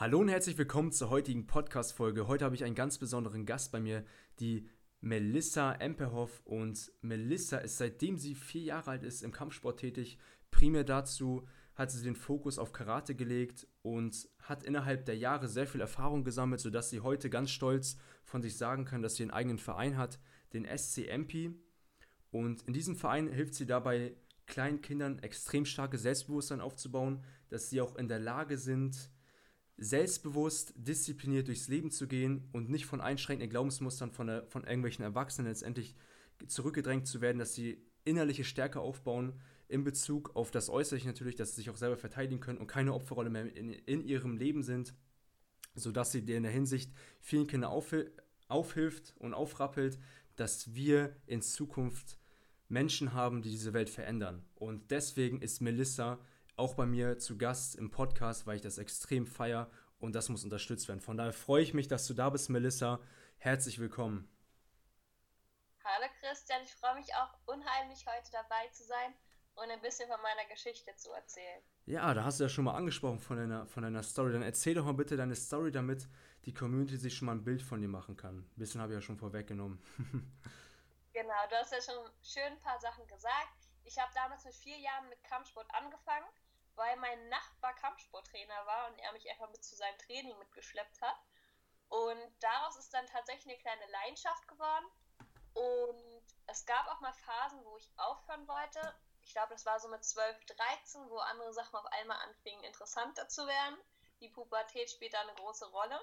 Hallo und herzlich willkommen zur heutigen Podcast-Folge. Heute habe ich einen ganz besonderen Gast bei mir, die Melissa Emperhoff. Und Melissa ist seitdem sie vier Jahre alt ist im Kampfsport tätig. Primär dazu hat sie den Fokus auf Karate gelegt und hat innerhalb der Jahre sehr viel Erfahrung gesammelt, sodass sie heute ganz stolz von sich sagen kann, dass sie einen eigenen Verein hat, den SCMP. Und in diesem Verein hilft sie dabei, kleinen Kindern extrem starkes Selbstbewusstsein aufzubauen, dass sie auch in der Lage sind, selbstbewusst, diszipliniert durchs Leben zu gehen und nicht von einschränkenden Glaubensmustern von, der, von irgendwelchen Erwachsenen letztendlich zurückgedrängt zu werden, dass sie innerliche Stärke aufbauen in Bezug auf das Äußerliche natürlich, dass sie sich auch selber verteidigen können und keine Opferrolle mehr in, in ihrem Leben sind, sodass sie dir in der Hinsicht vielen Kindern aufhil aufhilft und aufrappelt, dass wir in Zukunft Menschen haben, die diese Welt verändern. Und deswegen ist Melissa auch bei mir zu Gast im Podcast, weil ich das extrem feiere und das muss unterstützt werden. Von daher freue ich mich, dass du da bist, Melissa. Herzlich willkommen. Hallo Christian, ich freue mich auch unheimlich heute dabei zu sein und ein bisschen von meiner Geschichte zu erzählen. Ja, da hast du ja schon mal angesprochen von deiner, von deiner Story. Dann erzähl doch mal bitte deine Story, damit die Community sich schon mal ein Bild von dir machen kann. Ein bisschen habe ich ja schon vorweggenommen. genau, du hast ja schon schön ein paar Sachen gesagt. Ich habe damals mit vier Jahren mit Kampfsport angefangen weil mein Nachbar Kampfsporttrainer war und er mich einfach mit zu seinem Training mitgeschleppt hat. Und daraus ist dann tatsächlich eine kleine Leidenschaft geworden. Und es gab auch mal Phasen, wo ich aufhören wollte. Ich glaube, das war so mit 12, 13, wo andere Sachen auf einmal anfingen, interessanter zu werden. Die Pubertät spielt da eine große Rolle.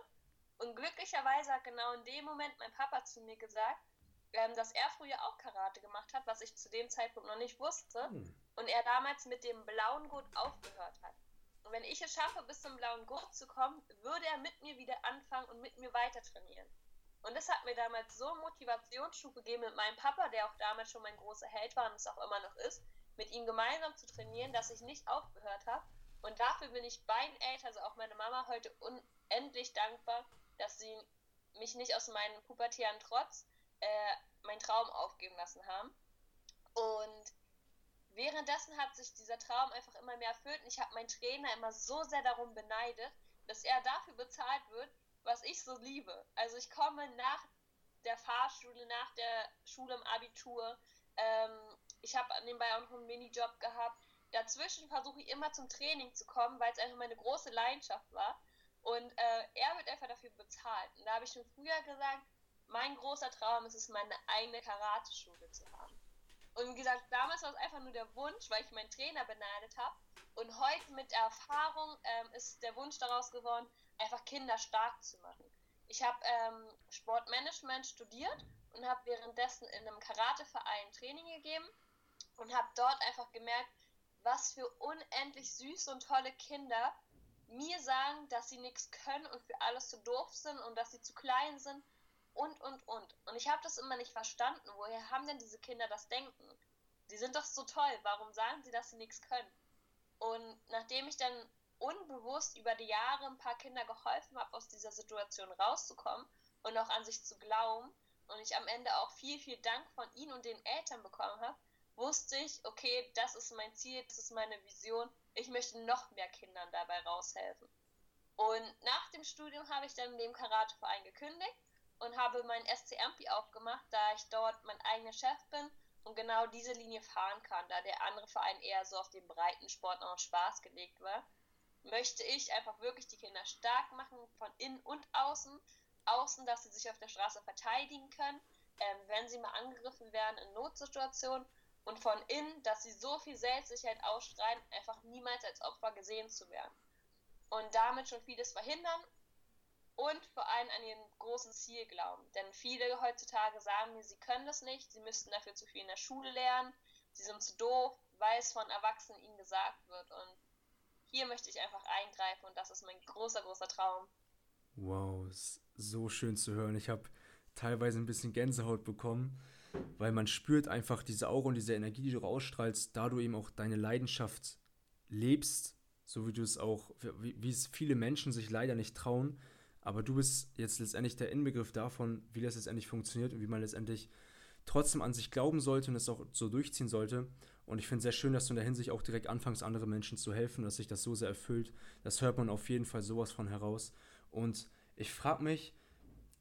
Und glücklicherweise hat genau in dem Moment mein Papa zu mir gesagt, ähm, dass er früher auch Karate gemacht hat, was ich zu dem Zeitpunkt noch nicht wusste. Hm. Und er damals mit dem blauen Gurt aufgehört hat. Und wenn ich es schaffe, bis zum blauen Gurt zu kommen, würde er mit mir wieder anfangen und mit mir weiter trainieren. Und das hat mir damals so einen Motivationsschub gegeben mit meinem Papa, der auch damals schon mein großer Held war und es auch immer noch ist, mit ihm gemeinsam zu trainieren, dass ich nicht aufgehört habe. Und dafür bin ich beiden Eltern, also auch meine Mama, heute unendlich dankbar, dass sie mich nicht aus meinen pubertären Trotz äh, meinen Traum aufgeben lassen haben. Und währenddessen hat sich dieser Traum einfach immer mehr erfüllt und ich habe meinen Trainer immer so sehr darum beneidet, dass er dafür bezahlt wird, was ich so liebe. Also ich komme nach der Fahrschule, nach der Schule im Abitur. Ähm, ich habe nebenbei auch noch einen Minijob gehabt. Dazwischen versuche ich immer zum Training zu kommen, weil es einfach meine große Leidenschaft war. Und äh, er wird einfach dafür bezahlt. Und da habe ich schon früher gesagt, mein großer Traum ist es, meine eigene Karateschule zu haben. Und wie gesagt, damals war es einfach nur der Wunsch, weil ich meinen Trainer beneidet habe. Und heute mit Erfahrung ähm, ist der Wunsch daraus geworden, einfach Kinder stark zu machen. Ich habe ähm, Sportmanagement studiert und habe währenddessen in einem Karateverein Training gegeben und habe dort einfach gemerkt, was für unendlich süße und tolle Kinder mir sagen, dass sie nichts können und für alles zu doof sind und dass sie zu klein sind und, und, und. Und ich habe das immer nicht verstanden. Woher haben denn diese Kinder das Denken? Die sind doch so toll. Warum sagen sie, dass sie nichts können? Und nachdem ich dann unbewusst über die Jahre ein paar Kinder geholfen habe, aus dieser Situation rauszukommen und auch an sich zu glauben und ich am Ende auch viel, viel Dank von ihnen und den Eltern bekommen habe, wusste ich, okay, das ist mein Ziel, das ist meine Vision. Ich möchte noch mehr Kindern dabei raushelfen. Und nach dem Studium habe ich dann dem Karateverein gekündigt und habe mein SCMP aufgemacht, da ich dort mein eigener Chef bin und genau diese Linie fahren kann, da der andere Verein eher so auf den breiten Sport und Spaß gelegt war, möchte ich einfach wirklich die Kinder stark machen, von innen und außen. Außen, dass sie sich auf der Straße verteidigen können, ähm, wenn sie mal angegriffen werden in Notsituationen. Und von innen, dass sie so viel Selbstsicherheit ausstrahlen, einfach niemals als Opfer gesehen zu werden. Und damit schon vieles verhindern und vor allem an ihren großen Ziel glauben. Denn viele heutzutage sagen mir, sie können das nicht, sie müssten dafür zu viel in der Schule lernen, sie sind zu doof, weil es von Erwachsenen ihnen gesagt wird. Und hier möchte ich einfach eingreifen und das ist mein großer, großer Traum. Wow, ist so schön zu hören. Ich habe teilweise ein bisschen Gänsehaut bekommen, weil man spürt einfach diese Aura und diese Energie, die du ausstrahlst, da du eben auch deine Leidenschaft lebst, so wie du es auch, wie, wie es viele Menschen sich leider nicht trauen, aber du bist jetzt letztendlich der Inbegriff davon, wie das letztendlich funktioniert und wie man letztendlich trotzdem an sich glauben sollte und es auch so durchziehen sollte. Und ich finde es sehr schön, dass du in der Hinsicht auch direkt anfängst, anderen Menschen zu helfen, dass sich das so sehr erfüllt. Das hört man auf jeden Fall sowas von heraus. Und ich frage mich,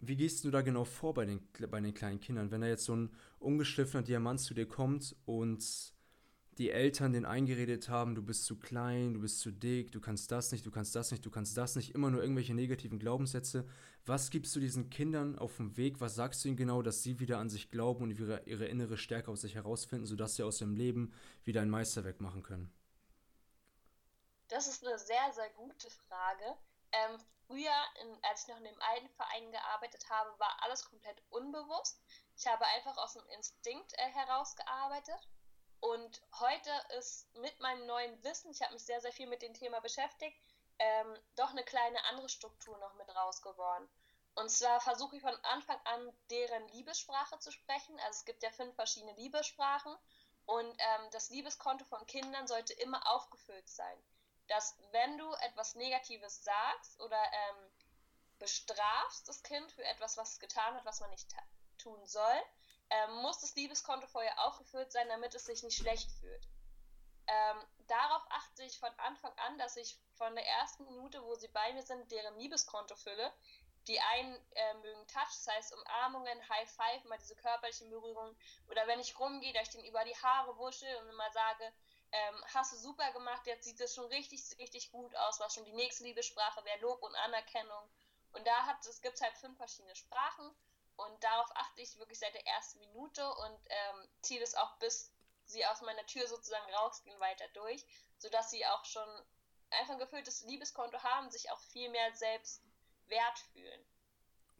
wie gehst du da genau vor bei den, bei den kleinen Kindern, wenn da jetzt so ein ungeschliffener Diamant zu dir kommt und die Eltern den eingeredet haben, du bist zu klein, du bist zu dick, du kannst das nicht, du kannst das nicht, du kannst das nicht, immer nur irgendwelche negativen Glaubenssätze. Was gibst du diesen Kindern auf dem Weg? Was sagst du ihnen genau, dass sie wieder an sich glauben und ihre, ihre innere Stärke aus sich herausfinden, sodass sie aus ihrem Leben wieder ein Meisterwerk machen können? Das ist eine sehr, sehr gute Frage. Ähm, früher, in, als ich noch in dem alten Verein gearbeitet habe, war alles komplett unbewusst. Ich habe einfach aus dem Instinkt äh, herausgearbeitet und heute ist mit meinem neuen Wissen, ich habe mich sehr, sehr viel mit dem Thema beschäftigt, ähm, doch eine kleine andere Struktur noch mit rausgeworden. Und zwar versuche ich von Anfang an, deren Liebessprache zu sprechen. Also es gibt ja fünf verschiedene Liebessprachen. Und ähm, das Liebeskonto von Kindern sollte immer aufgefüllt sein. Dass wenn du etwas Negatives sagst oder ähm, bestrafst das Kind für etwas, was es getan hat, was man nicht tun soll, ähm, muss das Liebeskonto vorher aufgefüllt sein, damit es sich nicht schlecht fühlt. Ähm, darauf achte ich von Anfang an, dass ich von der ersten Minute, wo sie bei mir sind, deren Liebeskonto fülle. Die einen äh, mögen Touch, das heißt Umarmungen, High Five, mal diese körperlichen Berührungen. Oder wenn ich rumgehe, dass ich den über die Haare wuschel und immer sage, ähm, hast du super gemacht, jetzt sieht es schon richtig, richtig gut aus, was schon die nächste Liebessprache wäre, Lob und Anerkennung. Und da hat es gibt halt fünf verschiedene Sprachen und darauf achte ich wirklich seit der ersten Minute und ähm, ziehe es auch bis sie aus meiner Tür sozusagen rausgehen weiter durch, sodass sie auch schon einfach ein gefülltes Liebeskonto haben, sich auch viel mehr selbst wert fühlen.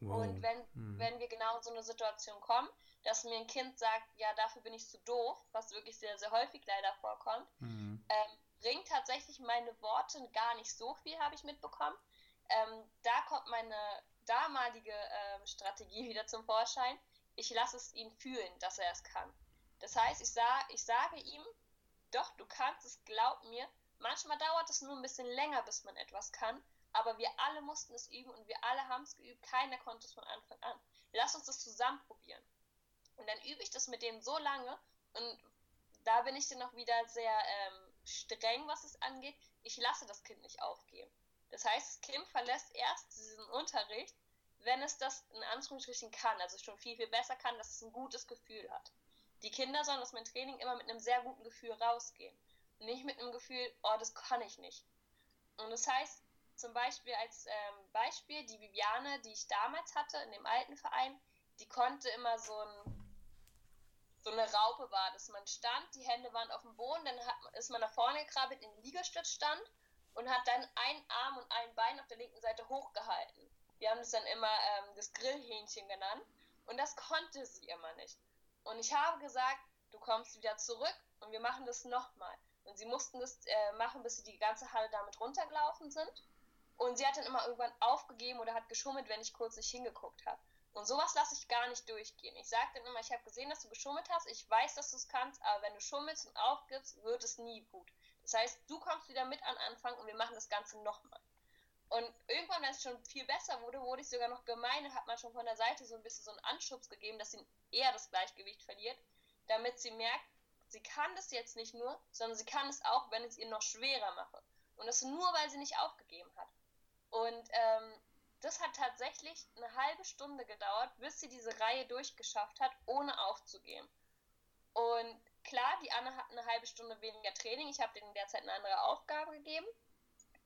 Wow. Und wenn, hm. wenn wir genau in so eine Situation kommen, dass mir ein Kind sagt, ja, dafür bin ich zu doof, was wirklich sehr, sehr häufig leider vorkommt, hm. ähm, bringt tatsächlich meine Worte gar nicht so viel, habe ich mitbekommen. Ähm, da kommt meine damalige ähm, Strategie wieder zum Vorschein. Ich lasse es ihn fühlen, dass er es kann. Das heißt, ich, sa ich sage ihm, doch, du kannst es, glaub mir. Manchmal dauert es nur ein bisschen länger, bis man etwas kann, aber wir alle mussten es üben und wir alle haben es geübt. Keiner konnte es von Anfang an. Lass uns das zusammen probieren. Und dann übe ich das mit denen so lange und da bin ich dann auch wieder sehr ähm, streng, was es angeht. Ich lasse das Kind nicht aufgeben. Das heißt, das Kind verlässt erst diesen Unterricht, wenn es das in Anführungsstrichen kann, also schon viel, viel besser kann, dass es ein gutes Gefühl hat. Die Kinder sollen aus meinem Training immer mit einem sehr guten Gefühl rausgehen. Nicht mit einem Gefühl, oh, das kann ich nicht. Und das heißt, zum Beispiel als ähm, Beispiel, die Viviane, die ich damals hatte in dem alten Verein, die konnte immer so ein so eine Raupe war, dass man stand, die Hände waren auf dem Boden, dann hat, ist man nach vorne gekrabbelt in den Liegestützstand und hat dann einen Arm und ein Bein auf der linken Seite hochgehalten. Wir haben das dann immer ähm, das Grillhähnchen genannt und das konnte sie immer nicht. Und ich habe gesagt, du kommst wieder zurück und wir machen das nochmal. Und sie mussten das äh, machen, bis sie die ganze Halle damit runtergelaufen sind. Und sie hat dann immer irgendwann aufgegeben oder hat geschummelt, wenn ich kurz nicht hingeguckt habe. Und sowas lasse ich gar nicht durchgehen. Ich sage dann immer, ich habe gesehen, dass du geschummelt hast, ich weiß, dass du es kannst, aber wenn du schummelst und aufgibst, wird es nie gut. Das heißt, du kommst wieder mit an Anfang und wir machen das Ganze nochmal. Und irgendwann, als es schon viel besser wurde, wurde ich sogar noch gemein und hat man schon von der Seite so ein bisschen so einen Anschubs gegeben, dass sie eher das Gleichgewicht verliert, damit sie merkt, sie kann das jetzt nicht nur, sondern sie kann es auch, wenn es ihr noch schwerer mache. Und das nur, weil sie nicht aufgegeben hat. Und ähm, das hat tatsächlich eine halbe Stunde gedauert, bis sie diese Reihe durchgeschafft hat, ohne aufzugeben. Und klar, die Anne hat eine halbe Stunde weniger Training. Ich habe denen derzeit eine andere Aufgabe gegeben.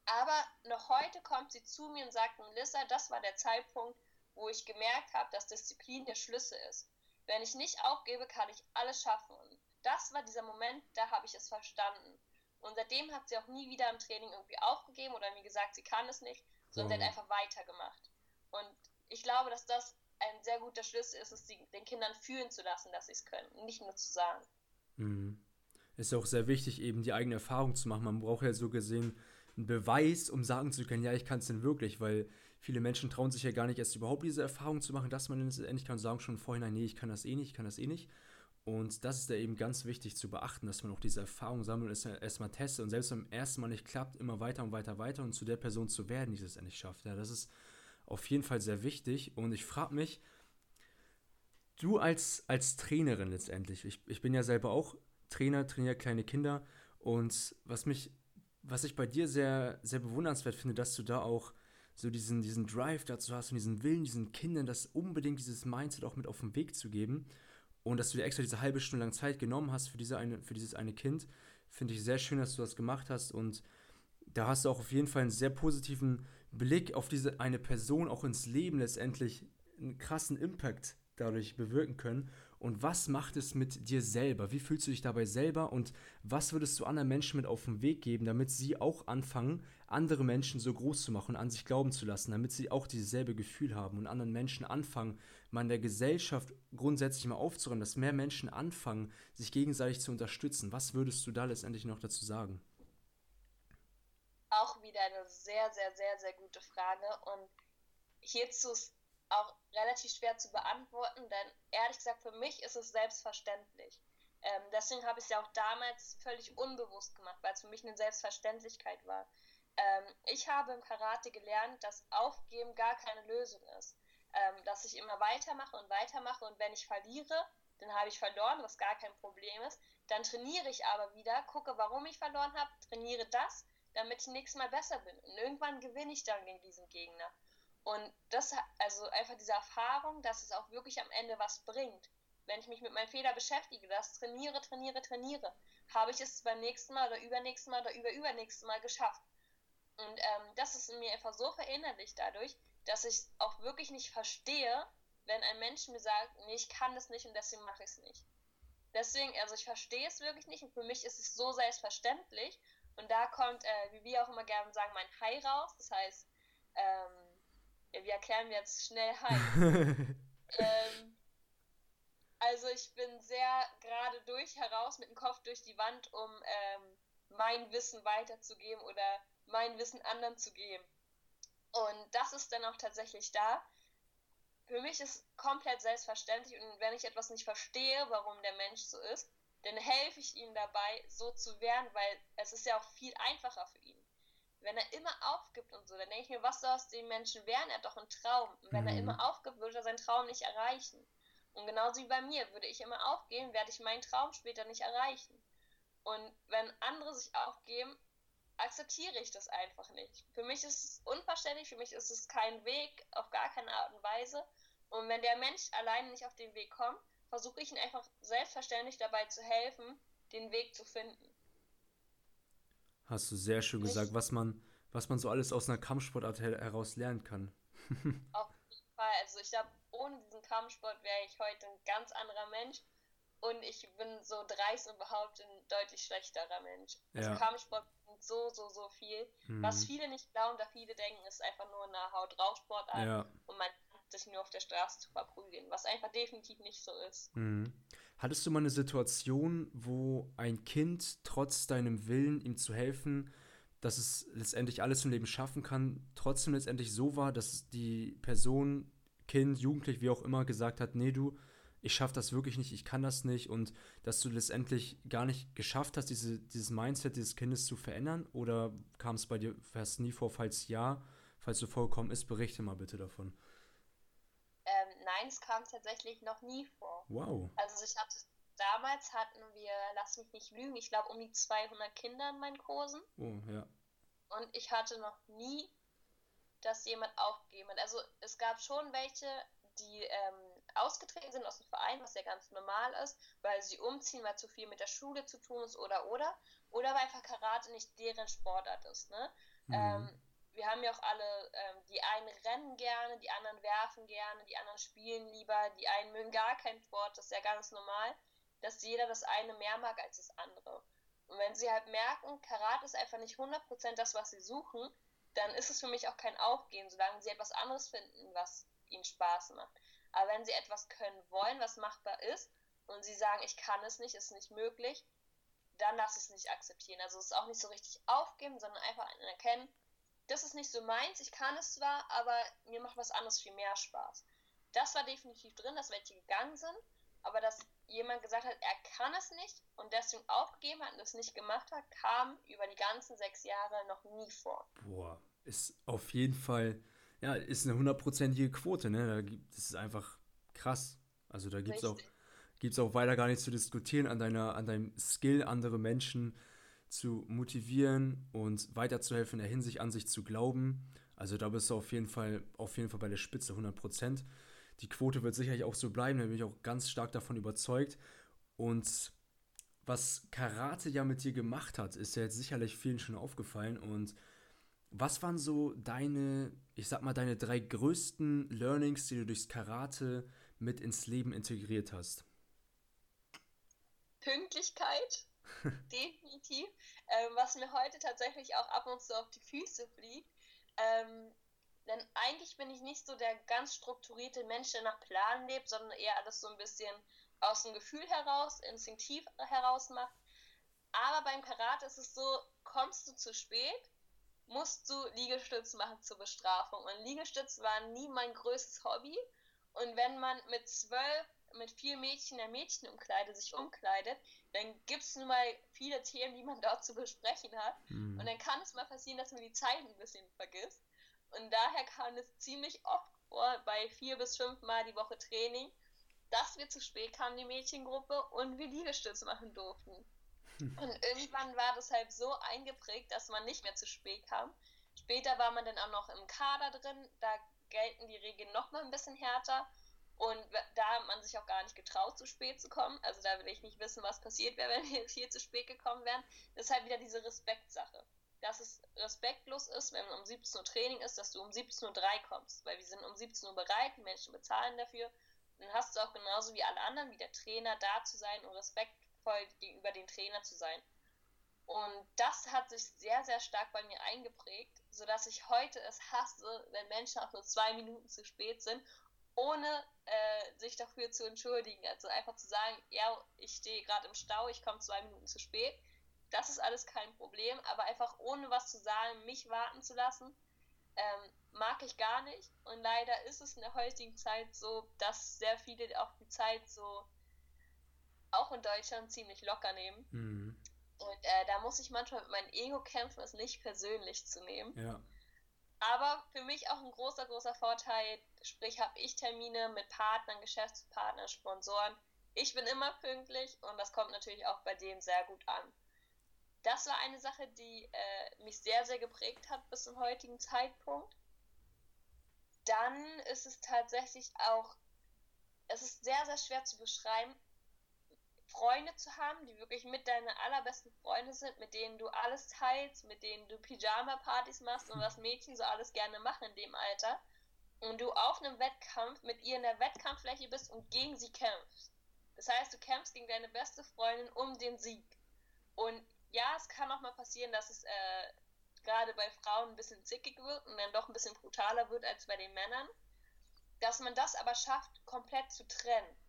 Aber noch heute kommt sie zu mir und sagt, Melissa, das war der Zeitpunkt, wo ich gemerkt habe, dass Disziplin der Schlüssel ist. Wenn ich nicht aufgebe, kann ich alles schaffen. Und das war dieser Moment, da habe ich es verstanden. Und seitdem hat sie auch nie wieder im Training irgendwie aufgegeben oder mir gesagt, sie kann es nicht, sondern mhm. hat einfach weitergemacht. Und ich glaube, dass das ein sehr guter Schlüssel ist, es den Kindern fühlen zu lassen, dass sie es können, nicht nur zu sagen. Mhm. Ist auch sehr wichtig, eben die eigene Erfahrung zu machen. Man braucht ja so gesehen einen Beweis, um sagen zu können, ja, ich kann es denn wirklich, weil viele Menschen trauen sich ja gar nicht erst überhaupt diese Erfahrung zu machen, dass man es endlich kann und sagen schon vorhin, nee, ich kann das eh nicht, ich kann das eh nicht. Und das ist da eben ganz wichtig zu beachten, dass man auch diese Erfahrung sammelt und erstmal testet und selbst wenn beim ersten Mal nicht klappt, immer weiter und weiter weiter und zu der Person zu werden, die es endlich schafft. Ja, das ist auf jeden Fall sehr wichtig und ich frage mich, Du als, als Trainerin letztendlich, ich, ich bin ja selber auch Trainer, trainiere kleine Kinder. Und was mich, was ich bei dir sehr, sehr bewundernswert finde, dass du da auch so diesen, diesen Drive dazu hast und diesen Willen, diesen Kindern das unbedingt dieses Mindset auch mit auf den Weg zu geben. Und dass du dir extra diese halbe Stunde lang Zeit genommen hast für, diese eine, für dieses eine Kind, finde ich sehr schön, dass du das gemacht hast. Und da hast du auch auf jeden Fall einen sehr positiven Blick auf diese eine Person auch ins Leben letztendlich einen krassen Impact dadurch bewirken können. Und was macht es mit dir selber? Wie fühlst du dich dabei selber? Und was würdest du anderen Menschen mit auf den Weg geben, damit sie auch anfangen, andere Menschen so groß zu machen, an sich glauben zu lassen, damit sie auch dieses selbe Gefühl haben und anderen Menschen anfangen, mal in der Gesellschaft grundsätzlich mal aufzuräumen, dass mehr Menschen anfangen, sich gegenseitig zu unterstützen. Was würdest du da letztendlich noch dazu sagen? Auch wieder eine sehr, sehr, sehr, sehr gute Frage und hierzu ist auch relativ schwer zu beantworten, denn ehrlich gesagt, für mich ist es selbstverständlich. Ähm, deswegen habe ich es ja auch damals völlig unbewusst gemacht, weil es für mich eine Selbstverständlichkeit war. Ähm, ich habe im Karate gelernt, dass Aufgeben gar keine Lösung ist. Ähm, dass ich immer weitermache und weitermache und wenn ich verliere, dann habe ich verloren, was gar kein Problem ist. Dann trainiere ich aber wieder, gucke, warum ich verloren habe, trainiere das, damit ich nächstes Mal besser bin. Und irgendwann gewinne ich dann gegen diesen Gegner. Und das, also einfach diese Erfahrung, dass es auch wirklich am Ende was bringt. Wenn ich mich mit meinem Fehler beschäftige, das trainiere, trainiere, trainiere, habe ich es beim nächsten Mal oder übernächsten Mal oder überübernächsten Mal geschafft. Und ähm, das ist mir einfach so verinnerlicht dadurch, dass ich es auch wirklich nicht verstehe, wenn ein Mensch mir sagt, nee, ich kann das nicht und deswegen mache ich es nicht. Deswegen, also ich verstehe es wirklich nicht und für mich ist es so selbstverständlich. Und da kommt, äh, wie wir auch immer gerne sagen, mein High raus. Das heißt, ähm, wie erklären wir jetzt schnell High? ähm, also ich bin sehr gerade durch heraus mit dem Kopf durch die Wand, um ähm, mein Wissen weiterzugeben oder mein Wissen anderen zu geben. Und das ist dann auch tatsächlich da. Für mich ist komplett selbstverständlich und wenn ich etwas nicht verstehe, warum der Mensch so ist, dann helfe ich ihm dabei, so zu werden, weil es ist ja auch viel einfacher für ihn. Wenn er immer aufgibt und so, dann denke ich mir, was soll aus dem Menschen werden? Er hat doch einen Traum. Und wenn mhm. er immer aufgibt, würde er seinen Traum nicht erreichen. Und genauso wie bei mir, würde ich immer aufgeben, werde ich meinen Traum später nicht erreichen. Und wenn andere sich aufgeben, akzeptiere ich das einfach nicht. Für mich ist es unverständlich, für mich ist es kein Weg, auf gar keine Art und Weise. Und wenn der Mensch alleine nicht auf den Weg kommt, versuche ich ihn einfach selbstverständlich dabei zu helfen, den Weg zu finden. Hast du sehr schön gesagt, was man, was man so alles aus einer Kampfsportart heraus lernen kann. auf jeden Fall. Also ich glaube, ohne diesen Kampfsport wäre ich heute ein ganz anderer Mensch. Und ich bin so dreist und behaupte ein deutlich schlechterer Mensch. Also ja. Kampfsport bringt so, so, so viel. Mhm. Was viele nicht glauben, da viele denken, ist einfach nur eine Haut drauf Sportart ja. und man hat sich nur auf der Straße zu verprügeln, was einfach definitiv nicht so ist. Mhm. Hattest du mal eine Situation, wo ein Kind trotz deinem Willen, ihm zu helfen, dass es letztendlich alles im Leben schaffen kann, trotzdem letztendlich so war, dass die Person, Kind, Jugendlich, wie auch immer, gesagt hat, nee, du, ich schaffe das wirklich nicht, ich kann das nicht und dass du letztendlich gar nicht geschafft hast, diese, dieses Mindset dieses Kindes zu verändern? Oder kam es bei dir fast nie vor? Falls ja, falls du vollkommen ist, berichte mal bitte davon. Ähm, nein, es kam tatsächlich noch nie vor. Wow. Also ich hatte, damals hatten wir, lass mich nicht lügen, ich glaube um die 200 Kinder in meinen Kursen. Oh, ja. Und ich hatte noch nie, dass jemand aufgegeben hat. Also es gab schon welche, die ähm, ausgetreten sind aus dem Verein, was ja ganz normal ist, weil sie umziehen, weil zu viel mit der Schule zu tun ist oder oder. Oder weil einfach Karate nicht deren Sportart ist. Ne? Mhm. Ähm, wir haben ja auch alle, ähm, die einen rennen gerne, die anderen werfen gerne, die anderen spielen lieber, die einen mögen gar keinen Sport, das ist ja ganz normal, dass jeder das eine mehr mag als das andere. Und wenn sie halt merken, Karate ist einfach nicht 100% das, was sie suchen, dann ist es für mich auch kein Aufgehen, solange sie etwas anderes finden, was ihnen Spaß macht. Aber wenn sie etwas können wollen, was machbar ist, und sie sagen, ich kann es nicht, ist nicht möglich, dann lasse ich es nicht akzeptieren. Also es ist auch nicht so richtig aufgeben, sondern einfach erkennen, das ist nicht so meins, ich kann es zwar, aber mir macht was anderes viel mehr Spaß. Das war definitiv drin, dass welche gegangen sind, aber dass jemand gesagt hat, er kann es nicht und deswegen aufgegeben hat und es nicht gemacht hat, kam über die ganzen sechs Jahre noch nie vor. Boah, ist auf jeden Fall ja, ist eine hundertprozentige Quote, ne? Das ist einfach krass. Also da gibt es auch, gibt's auch weiter gar nichts zu diskutieren an, deiner, an deinem Skill, andere Menschen zu motivieren und weiterzuhelfen, in der Hinsicht an sich zu glauben. Also da bist du auf jeden Fall, auf jeden Fall bei der Spitze 100 Prozent. Die Quote wird sicherlich auch so bleiben, da bin ich auch ganz stark davon überzeugt. Und was Karate ja mit dir gemacht hat, ist ja jetzt sicherlich vielen schon aufgefallen. Und was waren so deine, ich sag mal, deine drei größten Learnings, die du durchs Karate mit ins Leben integriert hast? Pünktlichkeit, definitiv. Ähm, was mir heute tatsächlich auch ab und zu auf die Füße fliegt. Ähm, denn eigentlich bin ich nicht so der ganz strukturierte Mensch, der nach Plan lebt, sondern eher alles so ein bisschen aus dem Gefühl heraus, instinktiv heraus macht. Aber beim Karate ist es so, kommst du zu spät, musst du Liegestütz machen zur Bestrafung. Und Liegestütz war nie mein größtes Hobby. Und wenn man mit zwölf, mit vier Mädchen in der Mädchenumkleide sich umkleidet, dann gibt es nun mal viele Themen, die man dort zu besprechen hat. Mhm. Und dann kann es mal passieren, dass man die Zeit ein bisschen vergisst. Und daher kam es ziemlich oft vor, bei vier bis fünf Mal die Woche Training, dass wir zu spät kamen, die Mädchengruppe, und wir Liegestütze machen durften. Hm. Und irgendwann war das halt so eingeprägt, dass man nicht mehr zu spät kam. Später war man dann auch noch im Kader drin, da gelten die Regeln noch mal ein bisschen härter. Und da hat man sich auch gar nicht getraut, zu spät zu kommen. Also da will ich nicht wissen, was passiert wäre, wenn wir hier zu spät gekommen wären. Das ist halt wieder diese Respektsache. Dass es respektlos ist, wenn um 17 Uhr Training ist, dass du um 17.03 Uhr kommst. Weil wir sind um 17 Uhr bereit, die Menschen bezahlen dafür. dann hast du auch genauso wie alle anderen, wie der Trainer, da zu sein und respektvoll gegenüber dem Trainer zu sein. Und das hat sich sehr, sehr stark bei mir eingeprägt, sodass ich heute es hasse, wenn Menschen auch nur zwei Minuten zu spät sind ohne äh, sich dafür zu entschuldigen. Also einfach zu sagen, ja, ich stehe gerade im Stau, ich komme zwei Minuten zu spät. Das ist alles kein Problem, aber einfach ohne was zu sagen, mich warten zu lassen, ähm, mag ich gar nicht. Und leider ist es in der heutigen Zeit so, dass sehr viele auch die Zeit so auch in Deutschland ziemlich locker nehmen. Mhm. Und äh, da muss ich manchmal mit meinem Ego kämpfen, es nicht persönlich zu nehmen. Ja. Aber für mich auch ein großer, großer Vorteil, sprich habe ich Termine mit Partnern, Geschäftspartnern, Sponsoren. Ich bin immer pünktlich und das kommt natürlich auch bei denen sehr gut an. Das war eine Sache, die äh, mich sehr, sehr geprägt hat bis zum heutigen Zeitpunkt. Dann ist es tatsächlich auch, es ist sehr, sehr schwer zu beschreiben, Freunde zu haben, die wirklich mit deine allerbesten Freunde sind, mit denen du alles teilst, mit denen du Pyjama-Partys machst und was Mädchen so alles gerne machen in dem Alter. Und du auf einem Wettkampf mit ihr in der Wettkampffläche bist und gegen sie kämpfst. Das heißt, du kämpfst gegen deine beste Freundin um den Sieg. Und ja, es kann auch mal passieren, dass es äh, gerade bei Frauen ein bisschen zickig wird und dann doch ein bisschen brutaler wird als bei den Männern. Dass man das aber schafft, komplett zu trennen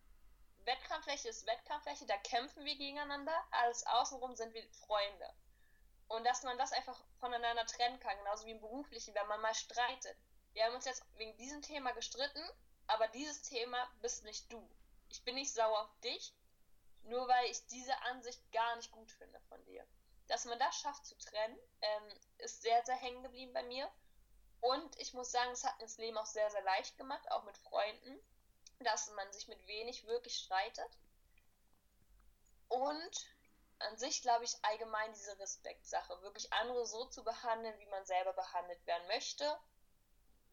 Wettkampffläche ist Wettkampffläche, da kämpfen wir gegeneinander, alles außenrum sind wir Freunde. Und dass man das einfach voneinander trennen kann, genauso wie im Beruflichen, wenn man mal streitet. Wir haben uns jetzt wegen diesem Thema gestritten, aber dieses Thema bist nicht du. Ich bin nicht sauer auf dich, nur weil ich diese Ansicht gar nicht gut finde von dir. Dass man das schafft zu trennen, ähm, ist sehr, sehr hängen geblieben bei mir. Und ich muss sagen, es hat mir das Leben auch sehr, sehr leicht gemacht, auch mit Freunden dass man sich mit wenig wirklich streitet. Und an sich glaube ich allgemein diese Respektsache, wirklich andere so zu behandeln, wie man selber behandelt werden möchte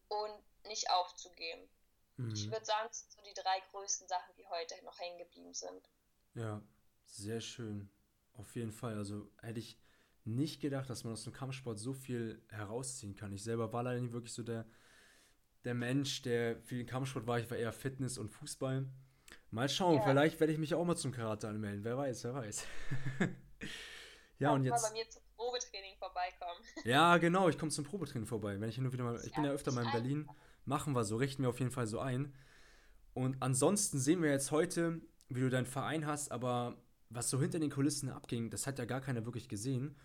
und nicht aufzugeben. Mhm. Ich würde sagen, das sind so die drei größten Sachen, die heute noch hängen geblieben sind. Ja, sehr schön. Auf jeden Fall. Also hätte ich nicht gedacht, dass man aus dem Kampfsport so viel herausziehen kann. Ich selber war leider nicht wirklich so der der Mensch, der für den Kampfsport war. Ich war eher Fitness und Fußball. Mal schauen, ja. vielleicht werde ich mich auch mal zum Karate anmelden. Wer weiß, wer weiß. ja, und jetzt. mal bei mir zum Probetraining vorbeikommen. ja, genau, ich komme zum Probetraining vorbei. Wenn ich nur wieder mal. Ich bin ja öfter mal in Berlin. Machen wir so, richten wir auf jeden Fall so ein. Und ansonsten sehen wir jetzt heute, wie du deinen Verein hast, aber was so hinter den Kulissen abging, das hat ja gar keiner wirklich gesehen.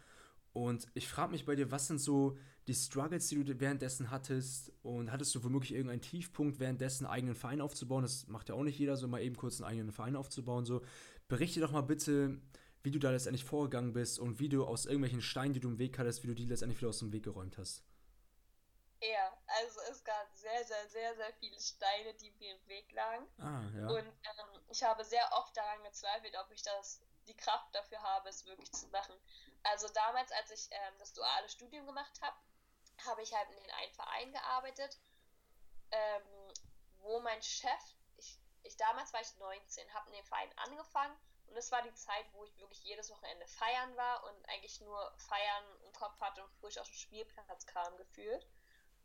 Und ich frage mich bei dir, was sind so die Struggles, die du währenddessen hattest? Und hattest du womöglich irgendeinen Tiefpunkt, währenddessen einen eigenen Verein aufzubauen? Das macht ja auch nicht jeder, so mal eben kurz einen eigenen Verein aufzubauen. So, berichte doch mal bitte, wie du da letztendlich vorgegangen bist und wie du aus irgendwelchen Steinen, die du im Weg hattest, wie du die letztendlich wieder aus dem Weg geräumt hast. Ja, also es gab sehr, sehr, sehr, sehr viele Steine, die mir im Weg lagen. Ah, ja. Und ähm, ich habe sehr oft daran gezweifelt, ob ich das die Kraft dafür habe, es wirklich zu machen. Also damals, als ich ähm, das duale Studium gemacht habe, habe ich halt in den einen Verein gearbeitet, ähm, wo mein Chef, ich, ich damals war ich 19, habe in dem Verein angefangen und es war die Zeit, wo ich wirklich jedes Wochenende feiern war und eigentlich nur feiern im Kopf hatte und frisch aus dem Spielplatz kam, gefühlt.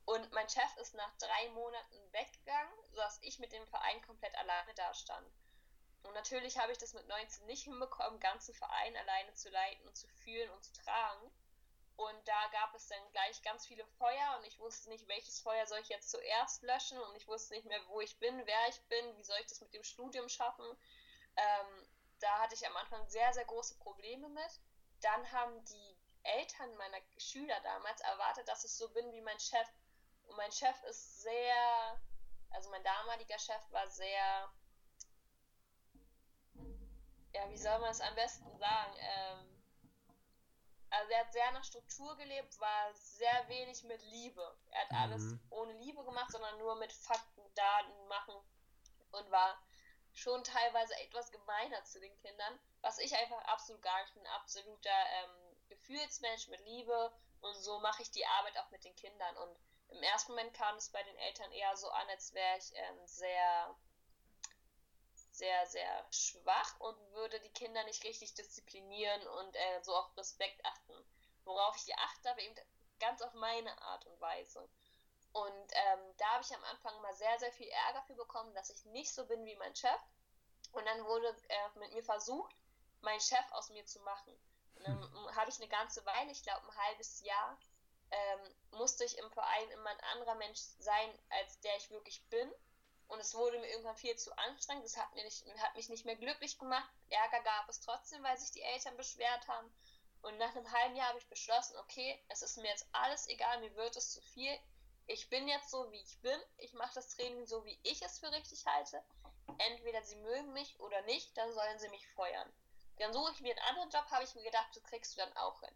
Und mein Chef ist nach drei Monaten weggegangen, sodass ich mit dem Verein komplett alleine dastand. Und natürlich habe ich das mit 19 nicht hinbekommen, ganzen Verein alleine zu leiten und zu fühlen und zu tragen. Und da gab es dann gleich ganz viele Feuer und ich wusste nicht, welches Feuer soll ich jetzt zuerst löschen und ich wusste nicht mehr, wo ich bin, wer ich bin, wie soll ich das mit dem Studium schaffen. Ähm, da hatte ich am Anfang sehr, sehr große Probleme mit. Dann haben die Eltern meiner Schüler damals erwartet, dass ich so bin wie mein Chef. Und mein Chef ist sehr, also mein damaliger Chef war sehr ja, wie soll man es am besten sagen? Ähm, also er hat sehr nach Struktur gelebt, war sehr wenig mit Liebe. Er hat mhm. alles ohne Liebe gemacht, sondern nur mit Fakten, Daten machen und war schon teilweise etwas gemeiner zu den Kindern, was ich einfach absolut gar nicht bin. Ein absoluter ähm, Gefühlsmensch mit Liebe und so mache ich die Arbeit auch mit den Kindern. Und im ersten Moment kam es bei den Eltern eher so an, als wäre ich ähm, sehr sehr, sehr schwach und würde die Kinder nicht richtig disziplinieren und äh, so auf Respekt achten. Worauf ich die achte, aber eben ganz auf meine Art und Weise. Und ähm, da habe ich am Anfang mal sehr, sehr viel Ärger für bekommen, dass ich nicht so bin wie mein Chef. Und dann wurde äh, mit mir versucht, meinen Chef aus mir zu machen. Und dann hm. habe ich eine ganze Weile, ich glaube ein halbes Jahr, ähm, musste ich im Verein immer ein anderer Mensch sein, als der ich wirklich bin. Und es wurde mir irgendwann viel zu anstrengend. Das hat, hat mich nicht mehr glücklich gemacht. Ärger gab es trotzdem, weil sich die Eltern beschwert haben. Und nach einem halben Jahr habe ich beschlossen, okay, es ist mir jetzt alles egal, mir wird es zu viel. Ich bin jetzt so, wie ich bin. Ich mache das Training so, wie ich es für richtig halte. Entweder sie mögen mich oder nicht, dann sollen sie mich feuern. Dann suche ich mir einen anderen Job, habe ich mir gedacht, du kriegst du dann auch hin.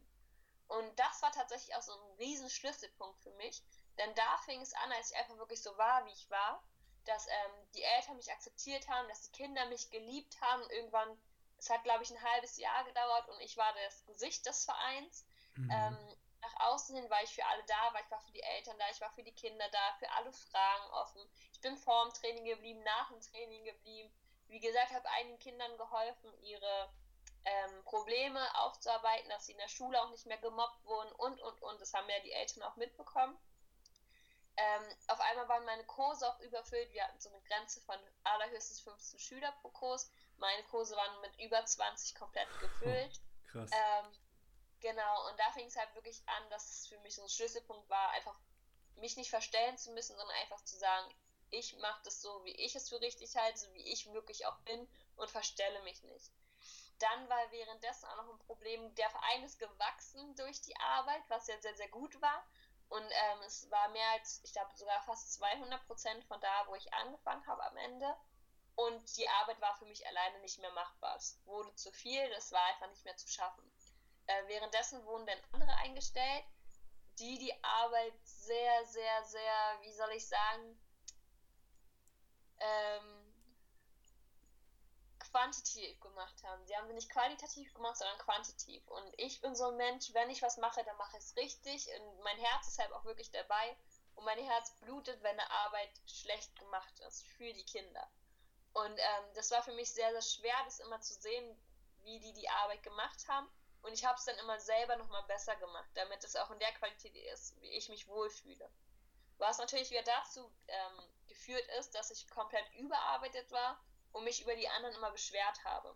Und das war tatsächlich auch so ein riesen Schlüsselpunkt für mich. Denn da fing es an, als ich einfach wirklich so war, wie ich war dass ähm, die Eltern mich akzeptiert haben, dass die Kinder mich geliebt haben. Irgendwann, es hat glaube ich ein halbes Jahr gedauert und ich war das Gesicht des Vereins. Mhm. Ähm, nach außen hin war ich für alle da, weil ich war für die Eltern da, ich war für die Kinder da, für alle Fragen offen. Ich bin vor dem Training geblieben, nach dem Training geblieben. Wie gesagt, habe einigen Kindern geholfen, ihre ähm, Probleme aufzuarbeiten, dass sie in der Schule auch nicht mehr gemobbt wurden und, und, und. Das haben ja die Eltern auch mitbekommen. Ähm, auf einmal waren meine Kurse auch überfüllt. Wir hatten so eine Grenze von allerhöchstens 15 Schüler pro Kurs. Meine Kurse waren mit über 20 komplett gefüllt. Oh, krass. Ähm, genau, und da fing es halt wirklich an, dass es für mich so ein Schlüsselpunkt war, einfach mich nicht verstellen zu müssen, sondern einfach zu sagen, ich mache das so, wie ich es für richtig halte, so wie ich wirklich auch bin und verstelle mich nicht. Dann war währenddessen auch noch ein Problem, der Verein ist gewachsen durch die Arbeit, was ja sehr, sehr gut war. Und ähm, es war mehr als, ich glaube, sogar fast 200 Prozent von da, wo ich angefangen habe am Ende. Und die Arbeit war für mich alleine nicht mehr machbar. Es wurde zu viel, das war einfach nicht mehr zu schaffen. Äh, währenddessen wurden dann andere eingestellt, die die Arbeit sehr, sehr, sehr, wie soll ich sagen, ähm, quantitativ gemacht haben. Sie haben sie nicht qualitativ gemacht, sondern quantitativ. Und ich bin so ein Mensch, wenn ich was mache, dann mache ich es richtig. Und mein Herz ist halt auch wirklich dabei. Und mein Herz blutet, wenn eine Arbeit schlecht gemacht ist für die Kinder. Und ähm, das war für mich sehr, sehr schwer, das immer zu sehen, wie die die Arbeit gemacht haben. Und ich habe es dann immer selber nochmal besser gemacht, damit es auch in der Qualität ist, wie ich mich wohlfühle. Was natürlich wieder dazu ähm, geführt ist, dass ich komplett überarbeitet war und mich über die anderen immer beschwert habe.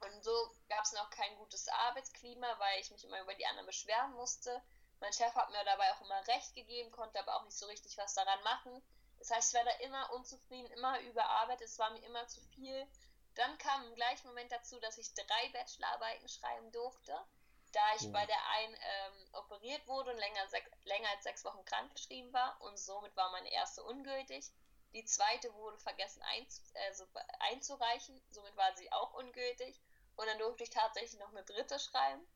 Und so gab es noch kein gutes Arbeitsklima, weil ich mich immer über die anderen beschweren musste. Mein Chef hat mir dabei auch immer recht gegeben, konnte aber auch nicht so richtig was daran machen. Das heißt, ich war da immer unzufrieden, immer überarbeitet, es war mir immer zu viel. Dann kam im gleichen Moment dazu, dass ich drei Bachelorarbeiten schreiben durfte, da ich oh. bei der einen ähm, operiert wurde und länger, länger als sechs Wochen krankgeschrieben war und somit war meine erste ungültig. Die zweite wurde vergessen einz also einzureichen, somit war sie auch ungültig. Und dann durfte ich tatsächlich noch eine dritte schreiben.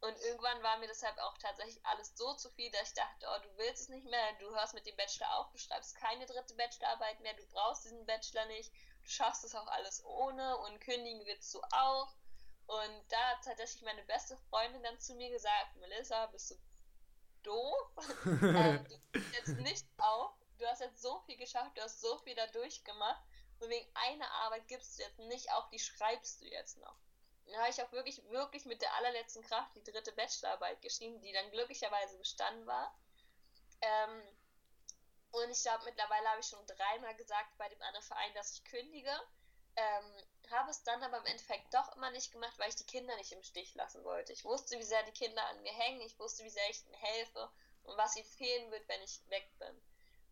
Und irgendwann war mir deshalb auch tatsächlich alles so zu viel, dass ich dachte, oh, du willst es nicht mehr, du hörst mit dem Bachelor auf, du schreibst keine dritte Bachelorarbeit mehr, du brauchst diesen Bachelor nicht, du schaffst es auch alles ohne und kündigen willst du auch. Und da hat tatsächlich meine beste Freundin dann zu mir gesagt, Melissa, bist du doof? ähm, du jetzt nicht auf, du hast jetzt so viel geschafft, du hast so viel da durchgemacht und wegen einer Arbeit gibst du jetzt nicht auf, die schreibst du jetzt noch. Dann habe ich auch wirklich, wirklich mit der allerletzten Kraft die dritte Bachelorarbeit geschrieben, die dann glücklicherweise bestanden war. Ähm, und ich glaube, mittlerweile habe ich schon dreimal gesagt bei dem anderen Verein, dass ich kündige. Ähm, habe es dann aber im Endeffekt doch immer nicht gemacht, weil ich die Kinder nicht im Stich lassen wollte. Ich wusste, wie sehr die Kinder an mir hängen, ich wusste, wie sehr ich ihnen helfe und was ihnen fehlen wird, wenn ich weg bin.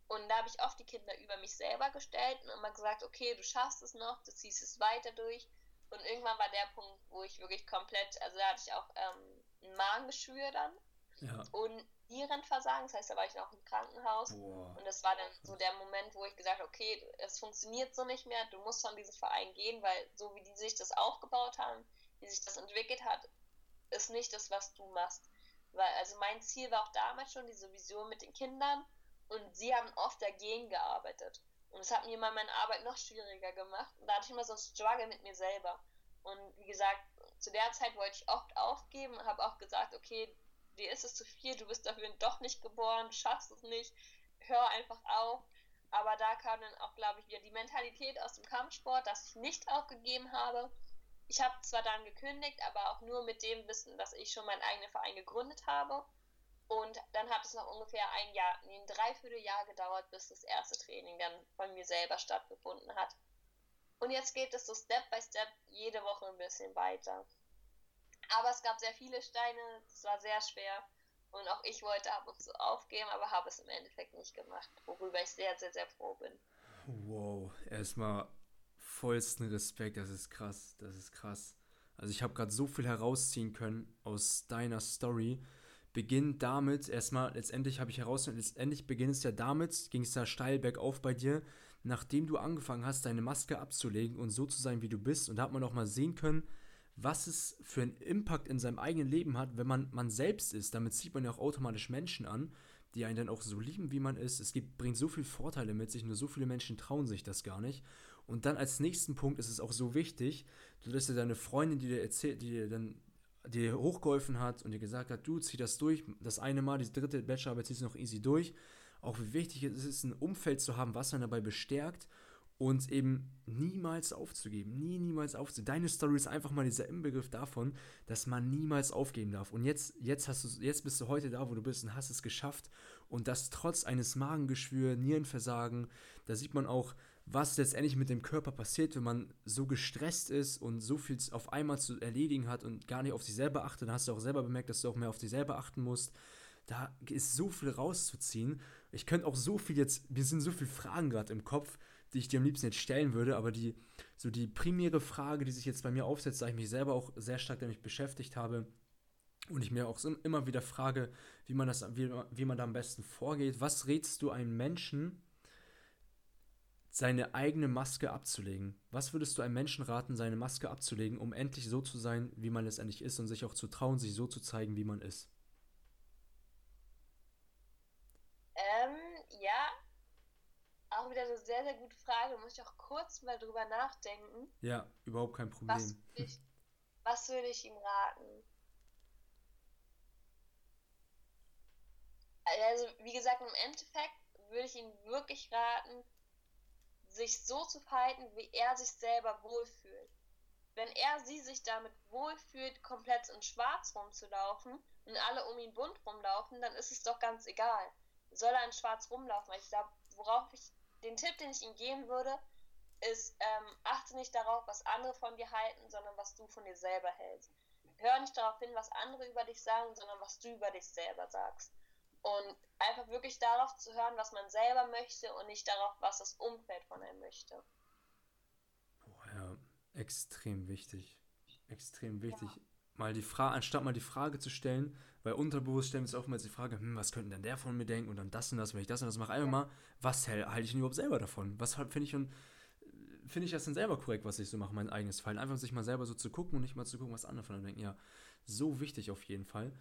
Und da habe ich oft die Kinder über mich selber gestellt und immer gesagt, okay, du schaffst es noch, du ziehst es weiter durch. Und irgendwann war der Punkt, wo ich wirklich komplett, also da hatte ich auch ähm, ein Magengeschwür dann ja. und Nierenversagen, das heißt, da war ich noch im Krankenhaus. Boah. Und das war dann so der Moment, wo ich gesagt habe, okay, es funktioniert so nicht mehr, du musst von diesem Verein gehen, weil so wie die sich das aufgebaut haben, wie sich das entwickelt hat, ist nicht das, was du machst. Weil, also mein Ziel war auch damals schon diese Vision mit den Kindern und sie haben oft dagegen gearbeitet. Und es hat mir immer meine Arbeit noch schwieriger gemacht. Und da hatte ich immer so ein Struggle mit mir selber. Und wie gesagt, zu der Zeit wollte ich oft aufgeben, habe auch gesagt, okay, dir ist es zu viel, du bist dafür doch nicht geboren, schaffst es nicht, hör einfach auf. Aber da kam dann auch, glaube ich, wieder die Mentalität aus dem Kampfsport, dass ich nicht aufgegeben habe. Ich habe zwar dann gekündigt, aber auch nur mit dem Wissen, dass ich schon meinen eigenen Verein gegründet habe. Und dann hat es noch ungefähr ein Jahr, ein Dreivierteljahr gedauert, bis das erste Training dann von mir selber stattgefunden hat. Und jetzt geht es so Step by Step jede Woche ein bisschen weiter. Aber es gab sehr viele Steine, es war sehr schwer. Und auch ich wollte ab und zu aufgeben, aber habe es im Endeffekt nicht gemacht, worüber ich sehr, sehr, sehr froh bin. Wow, erstmal vollsten Respekt, das ist krass, das ist krass. Also ich habe gerade so viel herausziehen können aus deiner Story beginnt damit, erstmal, letztendlich habe ich herausgefunden, letztendlich beginnt es ja damit, ging es da steil bergauf bei dir, nachdem du angefangen hast, deine Maske abzulegen und so zu sein, wie du bist. Und da hat man auch mal sehen können, was es für einen Impact in seinem eigenen Leben hat, wenn man man selbst ist. Damit zieht man ja auch automatisch Menschen an, die einen dann auch so lieben, wie man ist. Es gibt, bringt so viele Vorteile mit sich, nur so viele Menschen trauen sich das gar nicht. Und dann als nächsten Punkt ist es auch so wichtig, du lässt dir deine Freundin, die dir erzählt, die dir dann dir hochgeholfen hat und dir gesagt hat, du zieh das durch, das eine Mal, die dritte Bachelorarbeit ziehst du noch easy durch. Auch wie wichtig es ist, ein Umfeld zu haben, was einen dabei bestärkt und eben niemals aufzugeben. Nie, niemals aufzugeben. Deine Story ist einfach mal dieser Inbegriff davon, dass man niemals aufgeben darf. Und jetzt, jetzt, hast du, jetzt bist du heute da, wo du bist und hast es geschafft. Und das trotz eines Magengeschwür, Nierenversagen. Da sieht man auch, was letztendlich mit dem Körper passiert, wenn man so gestresst ist und so viel auf einmal zu erledigen hat und gar nicht auf sich selber achtet. Dann hast du auch selber bemerkt, dass du auch mehr auf dich selber achten musst. Da ist so viel rauszuziehen. Ich könnte auch so viel jetzt, mir sind so viele Fragen gerade im Kopf, die ich dir am liebsten jetzt stellen würde, aber die, so die primäre Frage, die sich jetzt bei mir aufsetzt, da ich mich selber auch sehr stark damit beschäftigt habe, und ich mir auch immer wieder frage, wie man das, wie, wie man da am besten vorgeht. Was rätst du einem Menschen, seine eigene Maske abzulegen. Was würdest du einem Menschen raten, seine Maske abzulegen, um endlich so zu sein, wie man letztendlich ist und sich auch zu trauen, sich so zu zeigen, wie man ist? Ähm, ja, auch wieder eine sehr, sehr gute Frage. Muss ich auch kurz mal drüber nachdenken. Ja, überhaupt kein Problem. Was würde ich, was würde ich ihm raten? Also, wie gesagt, im Endeffekt würde ich ihm wirklich raten, sich so zu verhalten, wie er sich selber wohlfühlt. Wenn er sie sich damit wohlfühlt, komplett in Schwarz rumzulaufen und alle um ihn bunt rumlaufen, dann ist es doch ganz egal. Soll er in Schwarz rumlaufen? Ich glaube, worauf ich den Tipp, den ich ihm geben würde, ist, ähm, achte nicht darauf, was andere von dir halten, sondern was du von dir selber hältst. Hör nicht darauf hin, was andere über dich sagen, sondern was du über dich selber sagst. Und einfach wirklich darauf zu hören, was man selber möchte und nicht darauf, was das Umfeld von einem möchte. Boah, ja, extrem wichtig. Extrem wichtig. Ja. Mal die Frage, anstatt mal die Frage zu stellen, weil unterbewusst stellen wir uns mal die Frage, hm, was könnte denn der von mir denken und dann das und das, wenn ich das und das mache, einfach ja. mal, was halte ich denn überhaupt selber davon? Was finde ich und finde ich das denn selber korrekt, was ich so mache, mein eigenes Fallen? Einfach sich mal selber so zu gucken und nicht mal zu gucken, was andere von einem denken. Ja, so wichtig auf jeden Fall.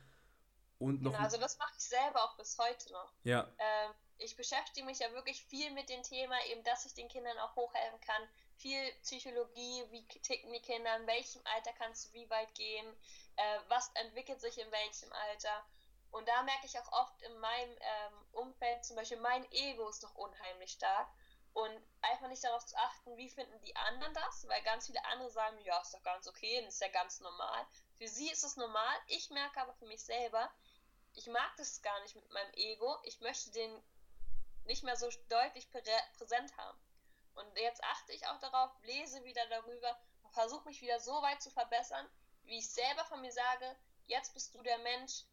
Und noch genau, also das mache ich selber auch bis heute noch. Ja. Ähm, ich beschäftige mich ja wirklich viel mit dem Thema, eben, dass ich den Kindern auch hochhelfen kann. Viel Psychologie, wie ticken die Kinder, in welchem Alter kannst du wie weit gehen, äh, was entwickelt sich in welchem Alter. Und da merke ich auch oft in meinem ähm, Umfeld, zum Beispiel mein Ego ist doch unheimlich stark. Und einfach nicht darauf zu achten, wie finden die anderen das, weil ganz viele andere sagen, ja, ist doch ganz okay, ist ja ganz normal. Für sie ist es normal. Ich merke aber für mich selber, ich mag das gar nicht mit meinem Ego. Ich möchte den nicht mehr so deutlich prä präsent haben. Und jetzt achte ich auch darauf, lese wieder darüber, versuche mich wieder so weit zu verbessern, wie ich selber von mir sage, jetzt bist du der Mensch,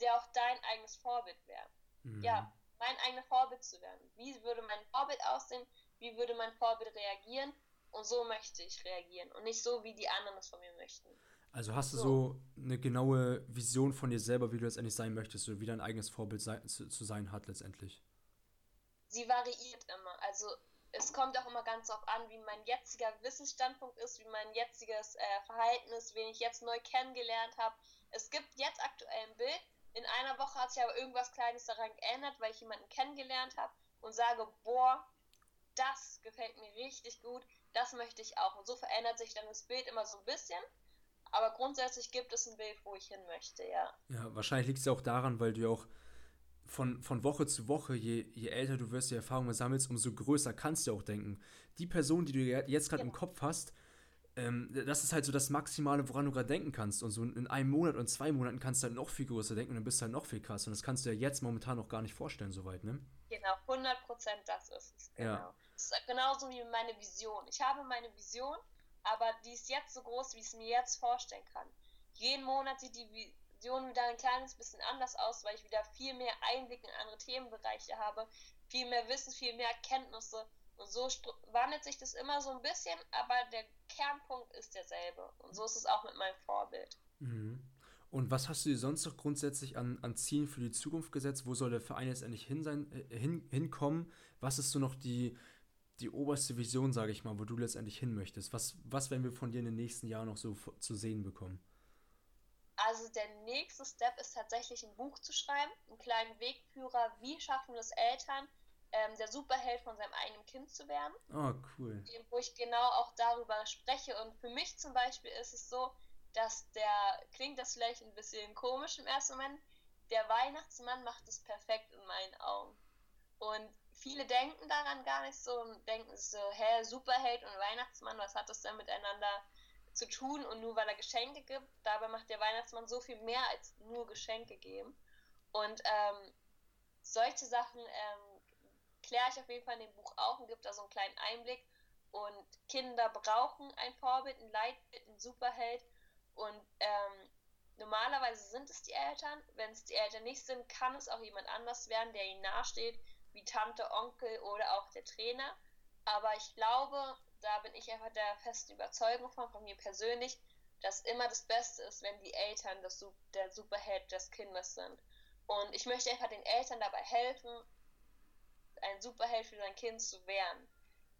der auch dein eigenes Vorbild wäre. Mhm. Ja, mein eigenes Vorbild zu werden. Wie würde mein Vorbild aussehen? Wie würde mein Vorbild reagieren? Und so möchte ich reagieren und nicht so, wie die anderen es von mir möchten. Also hast du so. eine genaue Vision von dir selber, wie du letztendlich sein möchtest oder wie dein eigenes Vorbild sei, zu, zu sein hat letztendlich? Sie variiert immer. Also es kommt auch immer ganz darauf an, wie mein jetziger Wissensstandpunkt ist, wie mein jetziges äh, Verhalten ist, wen ich jetzt neu kennengelernt habe. Es gibt jetzt aktuell ein Bild, in einer Woche hat sich aber irgendwas Kleines daran geändert, weil ich jemanden kennengelernt habe und sage, boah, das gefällt mir richtig gut, das möchte ich auch. Und so verändert sich dann das Bild immer so ein bisschen. Aber grundsätzlich gibt es ein Bild, wo ich hin möchte, ja. Ja, wahrscheinlich liegt es ja auch daran, weil du ja auch von, von Woche zu Woche, je, je älter du wirst, die Erfahrungen sammelst, umso größer kannst du auch denken. Die Person, die du jetzt gerade ja. im Kopf hast, ähm, das ist halt so das Maximale, woran du gerade denken kannst. Und so in einem Monat und zwei Monaten kannst du halt noch viel größer denken und dann bist du halt noch viel krasser. Und das kannst du ja jetzt momentan noch gar nicht vorstellen, soweit, ne? Genau, 100 Prozent das ist es. Genau. Ja. Das ist genauso wie meine Vision. Ich habe meine Vision, aber die ist jetzt so groß, wie ich es mir jetzt vorstellen kann. Jeden Monat sieht die Vision wieder ein kleines bisschen anders aus, weil ich wieder viel mehr Einblick in andere Themenbereiche habe, viel mehr Wissen, viel mehr Kenntnisse und so wandelt sich das immer so ein bisschen, aber der Kernpunkt ist derselbe. Und so ist es auch mit meinem Vorbild. Mhm. Und was hast du dir sonst noch grundsätzlich an, an Zielen für die Zukunft gesetzt? Wo soll der Verein jetzt endlich hin sein, äh, hin, hinkommen? Was ist so noch die, die oberste Vision, sage ich mal, wo du letztendlich hin möchtest? Was, was werden wir von dir in den nächsten Jahren noch so zu sehen bekommen? Also der nächste Step ist tatsächlich ein Buch zu schreiben, einen kleinen Wegführer, wie schaffen es Eltern, ähm, der Superheld von seinem eigenen Kind zu werden. Oh, cool. Wo ich genau auch darüber spreche. Und für mich zum Beispiel ist es so, dass der, klingt das vielleicht ein bisschen komisch im ersten Moment, der Weihnachtsmann macht es perfekt in meinen Augen. Und viele denken daran gar nicht so und denken so, hä, Superheld und Weihnachtsmann, was hat das denn miteinander zu tun? Und nur weil er Geschenke gibt, dabei macht der Weihnachtsmann so viel mehr als nur Geschenke geben. Und ähm, solche Sachen ähm, kläre ich auf jeden Fall in dem Buch auch und gibt da so einen kleinen Einblick. Und Kinder brauchen ein Vorbild, ein Leitbild, ein Superheld. Und ähm, normalerweise sind es die Eltern. Wenn es die Eltern nicht sind, kann es auch jemand anders werden, der ihnen nahesteht, wie Tante, Onkel oder auch der Trainer. Aber ich glaube, da bin ich einfach der festen Überzeugung von, von mir persönlich, dass immer das Beste ist, wenn die Eltern das, der Superheld des Kindes sind. Und ich möchte einfach den Eltern dabei helfen, ein Superheld für sein Kind zu werden.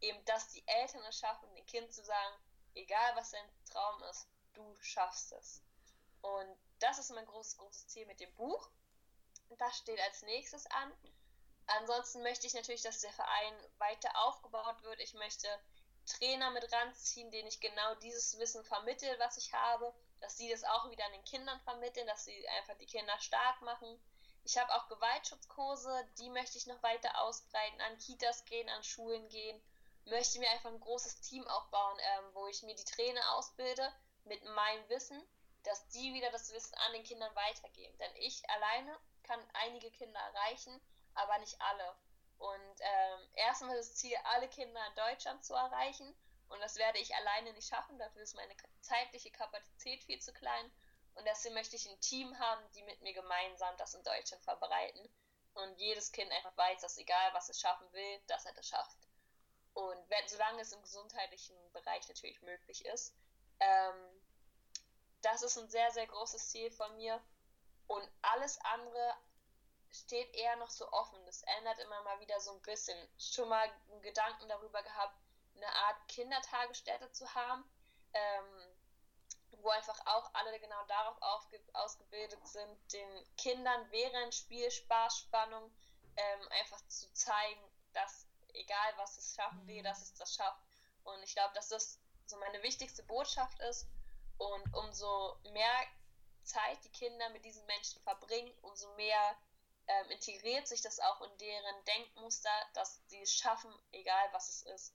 Eben, dass die Eltern es schaffen, dem Kind zu sagen, egal was dein Traum ist, du schaffst es. Und das ist mein großes, großes Ziel mit dem Buch. Das steht als nächstes an. Ansonsten möchte ich natürlich, dass der Verein weiter aufgebaut wird. Ich möchte Trainer mit ranziehen, denen ich genau dieses Wissen vermittel, was ich habe, dass sie das auch wieder an den Kindern vermitteln, dass sie einfach die Kinder stark machen, ich habe auch Gewaltschutzkurse, die möchte ich noch weiter ausbreiten, an Kitas gehen, an Schulen gehen. Möchte mir einfach ein großes Team aufbauen, ähm, wo ich mir die Trainer ausbilde mit meinem Wissen, dass die wieder das Wissen an den Kindern weitergeben. Denn ich alleine kann einige Kinder erreichen, aber nicht alle. Und ähm, erstmal das Ziel, alle Kinder in Deutschland zu erreichen. Und das werde ich alleine nicht schaffen. Dafür ist meine zeitliche Kapazität viel zu klein. Und deswegen möchte ich ein Team haben, die mit mir gemeinsam das in Deutschland verbreiten. Und jedes Kind einfach weiß, dass egal was es schaffen will, dass er das schafft. Und wenn, solange es im gesundheitlichen Bereich natürlich möglich ist. Ähm, das ist ein sehr, sehr großes Ziel von mir. Und alles andere steht eher noch so offen. Das ändert immer mal wieder so ein bisschen. Schon mal einen Gedanken darüber gehabt, eine Art Kindertagesstätte zu haben. Ähm, wo einfach auch alle genau darauf ausgebildet sind, den Kindern während Spiel, Spaß, Spannung ähm, einfach zu zeigen, dass egal was es schaffen will, dass es das schafft. Und ich glaube, dass das so meine wichtigste Botschaft ist. Und umso mehr Zeit die Kinder mit diesen Menschen verbringen, umso mehr ähm, integriert sich das auch in deren Denkmuster, dass sie es schaffen, egal was es ist.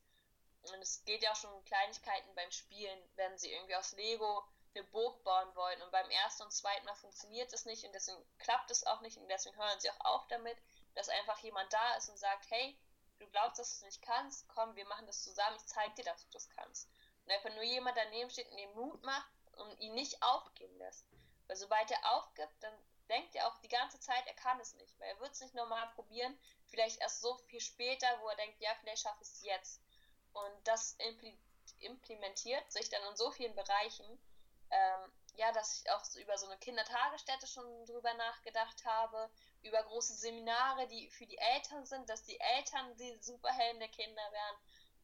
Und es geht ja auch schon um Kleinigkeiten beim Spielen, wenn sie irgendwie aus Lego eine Burg bauen wollen und beim ersten und zweiten Mal funktioniert es nicht und deswegen klappt es auch nicht und deswegen hören sie auch auf damit, dass einfach jemand da ist und sagt, hey, du glaubst, dass du es nicht kannst, komm, wir machen das zusammen, ich zeige dir, dass du das kannst. Und einfach nur jemand daneben steht und ihm Mut macht und ihn nicht aufgeben lässt. Weil sobald er aufgibt, dann denkt er auch die ganze Zeit, er kann es nicht, weil er wird es nicht normal probieren, vielleicht erst so viel später, wo er denkt, ja, vielleicht schaffe ich es jetzt. Und das impl implementiert sich dann in so vielen Bereichen, ähm, ja, dass ich auch so über so eine Kindertagesstätte schon drüber nachgedacht habe, über große Seminare, die für die Eltern sind, dass die Eltern die Superhelden der Kinder werden.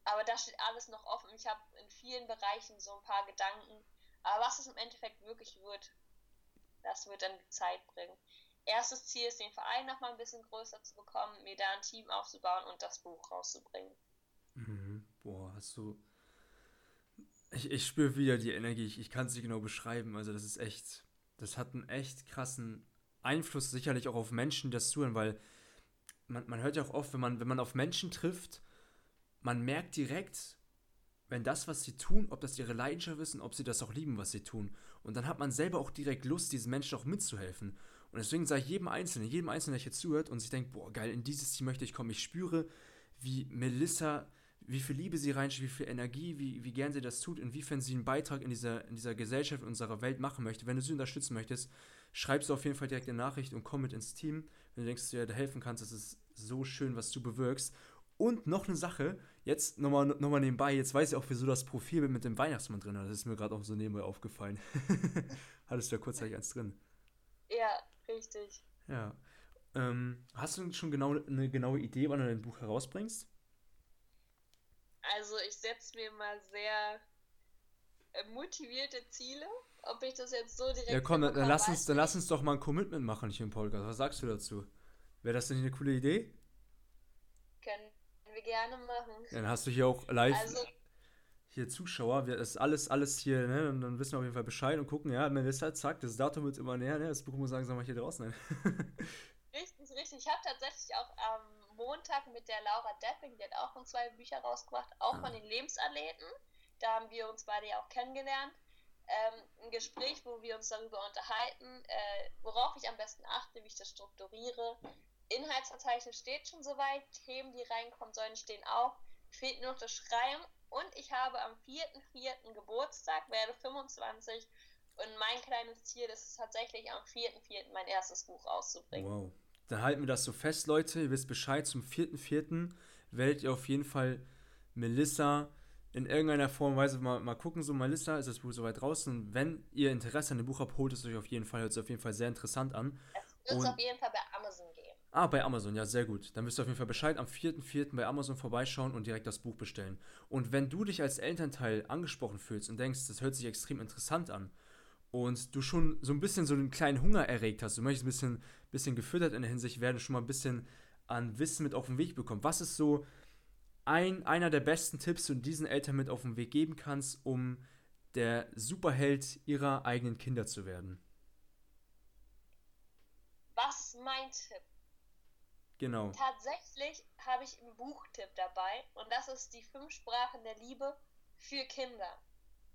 Aber da steht alles noch offen. Ich habe in vielen Bereichen so ein paar Gedanken. Aber was es im Endeffekt wirklich wird, das wird dann die Zeit bringen. Erstes Ziel ist, den Verein noch mal ein bisschen größer zu bekommen, mir da ein Team aufzubauen und das Buch rauszubringen. Mhm. Boah, hast du. Ich, ich spüre wieder die Energie, ich, ich kann es nicht genau beschreiben. Also, das ist echt. Das hat einen echt krassen Einfluss, sicherlich auch auf Menschen, die das zuhören, weil man, man hört ja auch oft, wenn man, wenn man auf Menschen trifft, man merkt direkt, wenn das, was sie tun, ob das ihre Leidenschaft ist und ob sie das auch lieben, was sie tun. Und dann hat man selber auch direkt Lust, diesen Menschen auch mitzuhelfen. Und deswegen sage ich jedem Einzelnen, jedem Einzelnen, der hier zuhört und sich denkt, boah, geil, in dieses Team möchte ich kommen. Ich spüre, wie Melissa, wie viel Liebe sie reinschiebt, wie viel Energie, wie, wie gern sie das tut, inwiefern sie einen Beitrag in dieser, in dieser Gesellschaft, in unserer Welt machen möchte. Wenn du sie unterstützen möchtest, schreib sie auf jeden Fall direkt eine Nachricht und komm mit ins Team. Wenn du denkst, dass du dir helfen kannst, das ist so schön, was du bewirkst. Und noch eine Sache, jetzt nochmal noch mal nebenbei, jetzt weiß ich auch, wieso das Profil mit dem Weihnachtsmann drin hat. Das ist mir gerade auch so nebenbei aufgefallen. Hattest du ja kurzzeitig eins drin. Ja, richtig. Ja. Ähm, hast du schon genau eine genaue Idee, wann du dein Buch herausbringst? Also ich setze mir mal sehr äh, motivierte Ziele. Ob ich das jetzt so direkt. Ja, komm, dann, dann lass, uns, dann lass uns doch mal ein Commitment machen hier im Podcast. Was sagst du dazu? Wäre das denn eine coole Idee? Können wir gerne machen. Dann hast du hier auch live also, hier Zuschauer. Wir, das ist alles, alles hier, ne? Und dann wissen wir auf jeden Fall Bescheid und gucken, ja, Melissa, zack, das Datum wird immer näher, ne? Das Buch muss langsam mal hier draußen richtig, richtig. Ich habe tatsächlich auch am Montag mit der Laura Depping, die hat auch schon zwei Bücher rausgebracht, auch ah. von den Lebensathleten. Da haben wir uns beide ja auch kennengelernt. Ähm, ein Gespräch, wo wir uns darüber unterhalten, äh, worauf ich am besten achte, wie ich das strukturiere, Inhaltsverzeichnis steht schon soweit, Themen, die reinkommen sollen, stehen auch. Fehlt nur noch das Schreiben und ich habe am 4.4. Geburtstag, werde 25 und mein kleines Ziel ist es tatsächlich am 4.4. mein erstes Buch auszubringen. Wow. Dann halten wir das so fest, Leute. Ihr wisst Bescheid, zum 4.4. werdet ihr auf jeden Fall Melissa in irgendeiner Form und Weise mal, mal gucken. So, Melissa ist das Buch soweit draußen. Wenn ihr Interesse an dem Buch habt, holt es euch auf jeden Fall. Hört es auf jeden Fall sehr interessant an. Es wird auf jeden Fall bei Amazon Ah, bei Amazon, ja, sehr gut. Dann wirst du auf jeden Fall Bescheid am 4.4. bei Amazon vorbeischauen und direkt das Buch bestellen. Und wenn du dich als Elternteil angesprochen fühlst und denkst, das hört sich extrem interessant an und du schon so ein bisschen so einen kleinen Hunger erregt hast, du möchtest ein bisschen, bisschen gefüttert in der Hinsicht werden, schon mal ein bisschen an Wissen mit auf den Weg bekommen. Was ist so ein, einer der besten Tipps, die du diesen Eltern mit auf den Weg geben kannst, um der Superheld ihrer eigenen Kinder zu werden? Was mein Tipp? Genau. Tatsächlich habe ich einen Buchtipp dabei und das ist die fünf Sprachen der Liebe für Kinder.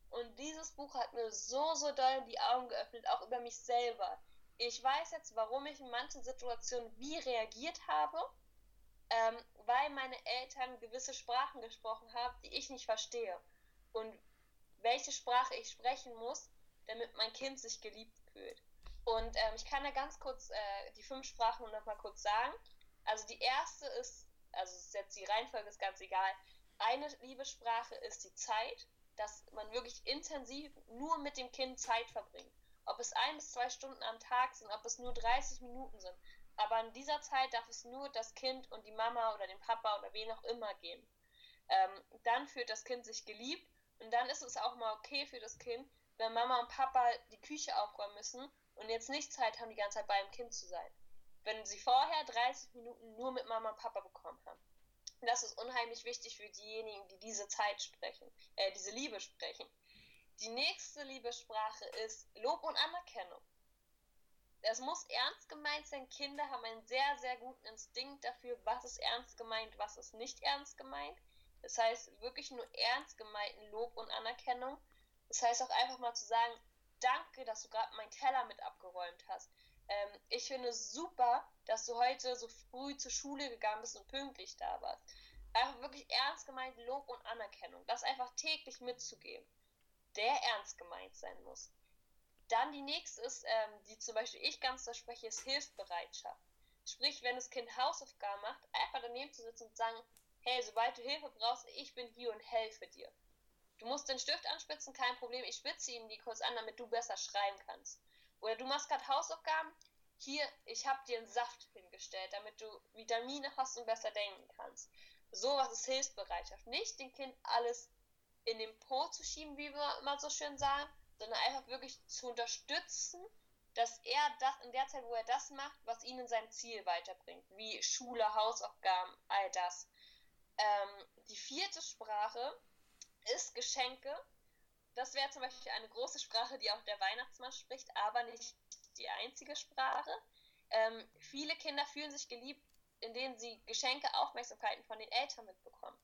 Und dieses Buch hat mir so, so doll die Augen geöffnet, auch über mich selber. Ich weiß jetzt, warum ich in manchen Situationen wie reagiert habe, ähm, weil meine Eltern gewisse Sprachen gesprochen haben, die ich nicht verstehe. Und welche Sprache ich sprechen muss, damit mein Kind sich geliebt fühlt. Und ähm, ich kann da ganz kurz äh, die fünf Sprachen nochmal kurz sagen. Also die erste ist, also ist jetzt die Reihenfolge ist ganz egal. Eine Liebessprache ist die Zeit, dass man wirklich intensiv nur mit dem Kind Zeit verbringt. Ob es ein bis zwei Stunden am Tag sind, ob es nur 30 Minuten sind. Aber in dieser Zeit darf es nur das Kind und die Mama oder den Papa oder wen auch immer geben. Ähm, dann fühlt das Kind sich geliebt und dann ist es auch mal okay für das Kind, wenn Mama und Papa die Küche aufräumen müssen und jetzt nicht Zeit haben, die ganze Zeit bei dem Kind zu sein. Wenn sie vorher 30 Minuten nur mit Mama und Papa bekommen haben. Das ist unheimlich wichtig für diejenigen, die diese Zeit sprechen, äh, diese Liebe sprechen. Die nächste Liebessprache ist Lob und Anerkennung. Das muss ernst gemeint sein. Kinder haben einen sehr, sehr guten Instinkt dafür, was ist ernst gemeint, was ist nicht ernst gemeint. Das heißt, wirklich nur ernst gemeinten Lob und Anerkennung. Das heißt auch einfach mal zu sagen, danke, dass du gerade meinen Teller mit abgeräumt hast. Ähm, ich finde es super, dass du heute so früh zur Schule gegangen bist und pünktlich da warst. Einfach wirklich ernst gemeint Lob und Anerkennung. Das einfach täglich mitzugeben, der ernst gemeint sein muss. Dann die nächste ist, ähm, die zum Beispiel ich ganz da spreche, ist Hilfsbereitschaft. Sprich, wenn das Kind Hausaufgaben macht, einfach daneben zu sitzen und sagen, hey, sobald du Hilfe brauchst, ich bin hier und helfe dir. Du musst den Stift anspitzen, kein Problem, ich spitze ihn die kurz an, damit du besser schreiben kannst. Oder du machst gerade Hausaufgaben, hier, ich habe dir einen Saft hingestellt, damit du Vitamine hast und besser denken kannst. Sowas ist Hilfsbereitschaft. Nicht dem Kind alles in den Po zu schieben, wie wir immer so schön sagen, sondern einfach wirklich zu unterstützen, dass er das in der Zeit, wo er das macht, was ihn in seinem Ziel weiterbringt, wie Schule, Hausaufgaben, all das. Ähm, die vierte Sprache ist Geschenke. Das wäre zum Beispiel eine große Sprache, die auch der Weihnachtsmann spricht, aber nicht die einzige Sprache. Ähm, viele Kinder fühlen sich geliebt, indem sie Geschenke, Aufmerksamkeiten von den Eltern mitbekommen.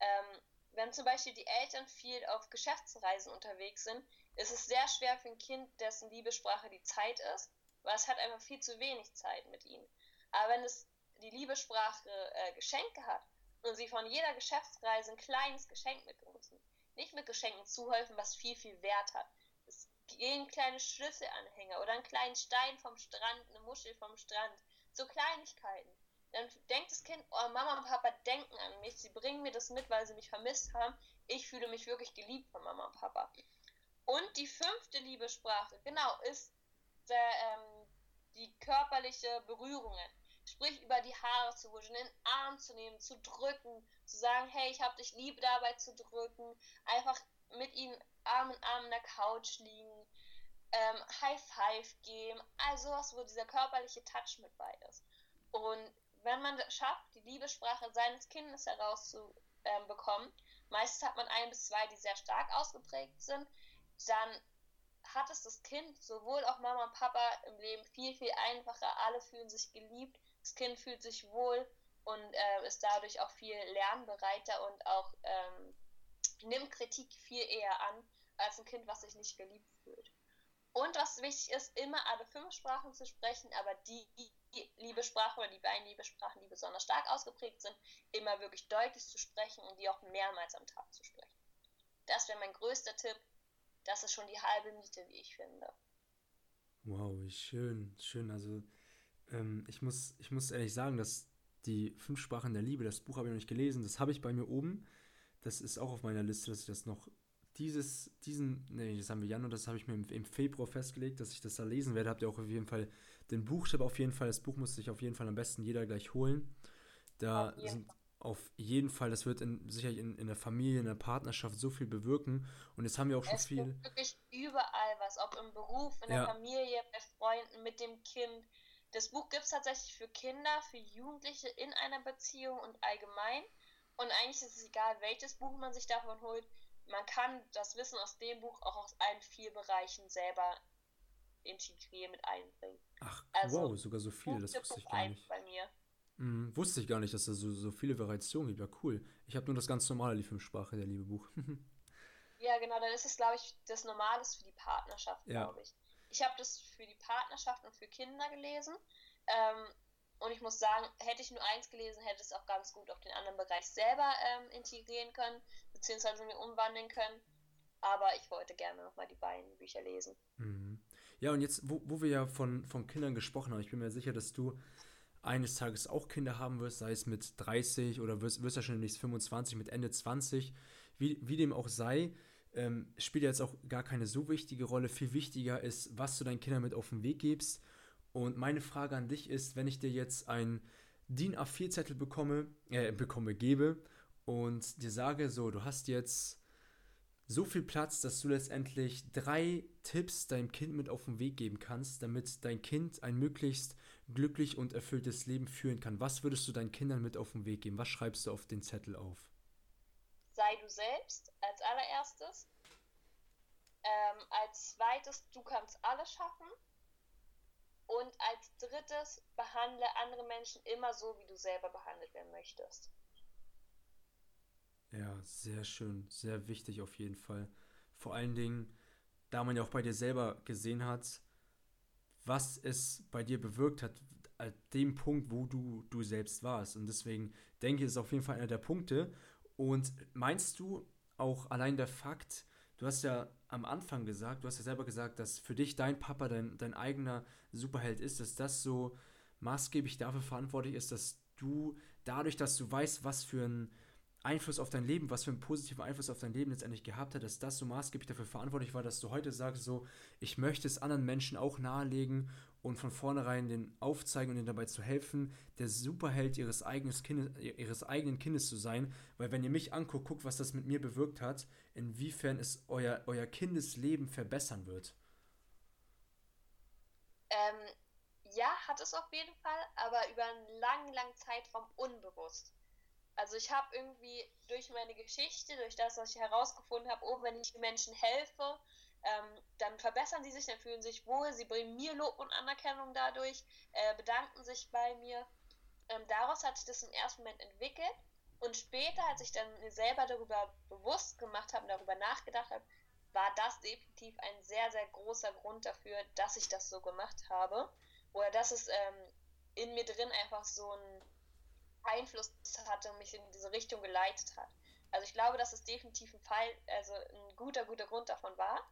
Ähm, wenn zum Beispiel die Eltern viel auf Geschäftsreisen unterwegs sind, ist es sehr schwer für ein Kind, dessen Liebessprache die Zeit ist, weil es hat einfach viel zu wenig Zeit mit ihnen. Aber wenn es die Liebessprache äh, Geschenke hat und sie von jeder Geschäftsreise ein kleines Geschenk mitbringen nicht mit Geschenken zuhelfen, was viel, viel Wert hat. Es gehen kleine Schlüsselanhänger oder einen kleinen Stein vom Strand, eine Muschel vom Strand, so Kleinigkeiten dann denkt das Kind, oh, Mama und Papa denken an mich, sie bringen mir das mit, weil sie mich vermisst haben. Ich fühle mich wirklich geliebt von Mama und Papa. Und die fünfte Liebessprache, genau, ist der, ähm, die körperliche Berührungen. Sprich, über die Haare zu wuschen, den Arm zu nehmen, zu drücken, zu sagen, hey, ich hab dich lieb dabei zu drücken, einfach mit ihnen Arm in Arm in der Couch liegen, ähm, High Five geben, all sowas, wo dieser körperliche Touch mit bei ist. Und wenn man es schafft, die Liebessprache seines Kindes herauszubekommen, meistens hat man ein bis zwei, die sehr stark ausgeprägt sind, dann hat es das Kind, sowohl auch Mama und Papa im Leben viel, viel einfacher. Alle fühlen sich geliebt, das Kind fühlt sich wohl und äh, ist dadurch auch viel lernbereiter und auch ähm, nimmt Kritik viel eher an als ein Kind, was sich nicht geliebt fühlt. Und was wichtig ist, immer alle fünf Sprachen zu sprechen, aber die Liebessprache oder die beiden Liebessprachen, die besonders stark ausgeprägt sind, immer wirklich deutlich zu sprechen und die auch mehrmals am Tag zu sprechen. Das wäre mein größter Tipp. Das ist schon die halbe Miete, wie ich finde. Wow, wie schön, schön. Also ähm, ich, muss, ich muss ehrlich sagen, dass die Fünf Sprachen der Liebe, das Buch habe ich noch nicht gelesen, das habe ich bei mir oben. Das ist auch auf meiner Liste, dass ich das noch dieses, diesen, nee, das haben wir Januar, das habe ich mir im, im, Februar festgelegt, dass ich das da lesen werde. Habt ihr auch auf jeden Fall den Buchtipp auf jeden Fall. Das Buch muss sich auf jeden Fall am besten jeder gleich holen. Da auf sind auf jeden Fall, das wird in, sicherlich in, in der Familie, in der Partnerschaft so viel bewirken. Und jetzt haben wir auch schon es viel. Es wirklich überall was, ob im Beruf, in der Familie, bei Freunden, mit dem Kind. Das Buch gibt es tatsächlich für Kinder, für Jugendliche in einer Beziehung und allgemein. Und eigentlich ist es egal, welches Buch man sich davon holt man kann das Wissen aus dem Buch auch aus allen vier Bereichen selber integrieren, mit einbringen. Ach, also, wow, sogar so viele, das wusste ich gar nicht. Bei mir. Hm, wusste ich gar nicht, dass es so, so viele Variationen gibt. Ja, cool. Ich habe nur das ganz normale, die Fünfsprache, der liebe Buch. ja, genau, dann ist es, glaube ich, das Normale für die Partnerschaft, ja. glaube ich. Ich habe das für die Partnerschaft und für Kinder gelesen. Ähm, und ich muss sagen, hätte ich nur eins gelesen, hätte es auch ganz gut auf den anderen Bereich selber ähm, integrieren können beziehungsweise mir umwandeln können. Aber ich wollte gerne nochmal die beiden Bücher lesen. Mhm. Ja, und jetzt, wo, wo wir ja von, von Kindern gesprochen haben, ich bin mir sicher, dass du eines Tages auch Kinder haben wirst, sei es mit 30 oder wirst, wirst ja schon demnächst 25, mit Ende 20, wie, wie dem auch sei, ähm, spielt jetzt auch gar keine so wichtige Rolle. Viel wichtiger ist, was du deinen Kindern mit auf den Weg gibst. Und meine Frage an dich ist, wenn ich dir jetzt ein DIN A4-Zettel bekomme, äh, bekomme, gebe und dir sage, so, du hast jetzt so viel Platz, dass du letztendlich drei Tipps deinem Kind mit auf den Weg geben kannst, damit dein Kind ein möglichst glücklich und erfülltes Leben führen kann. Was würdest du deinen Kindern mit auf den Weg geben? Was schreibst du auf den Zettel auf? Sei du selbst allererstes. Ähm, als zweites, du kannst alles schaffen. Und als drittes, behandle andere Menschen immer so, wie du selber behandelt werden möchtest. Ja, sehr schön, sehr wichtig auf jeden Fall. Vor allen Dingen, da man ja auch bei dir selber gesehen hat, was es bei dir bewirkt hat, an dem Punkt, wo du du selbst warst. Und deswegen denke ich, ist auf jeden Fall einer der Punkte. Und meinst du auch allein der Fakt, du hast ja am Anfang gesagt, du hast ja selber gesagt, dass für dich dein Papa dein, dein eigener Superheld ist, dass das so maßgeblich dafür verantwortlich ist, dass du dadurch, dass du weißt, was für ein Einfluss auf dein Leben, was für einen positiven Einfluss auf dein Leben letztendlich gehabt hat, dass das so maßgeblich dafür verantwortlich war, dass du heute sagst, so, ich möchte es anderen Menschen auch nahelegen und von vornherein den aufzeigen und ihnen dabei zu helfen, der Superheld ihres, eigenes Kindes, ihres eigenen Kindes zu sein. Weil wenn ihr mich anguckt, guckt, was das mit mir bewirkt hat, inwiefern es euer, euer Kindesleben verbessern wird. Ähm, ja, hat es auf jeden Fall, aber über einen langen, langen Zeitraum unbewusst. Also ich habe irgendwie durch meine Geschichte, durch das, was ich herausgefunden habe, oh, wenn ich den Menschen helfe, ähm, dann verbessern sie sich, dann fühlen sich wohl, sie bringen mir Lob und Anerkennung dadurch, äh, bedanken sich bei mir. Ähm, daraus hat sich das im ersten Moment entwickelt und später, als ich dann mir selber darüber bewusst gemacht habe und darüber nachgedacht habe, war das definitiv ein sehr, sehr großer Grund dafür, dass ich das so gemacht habe. Oder dass es ähm, in mir drin einfach so ein Einfluss hatte und mich in diese Richtung geleitet hat. Also ich glaube, dass es definitiv ein Fall, also ein guter, guter Grund davon war.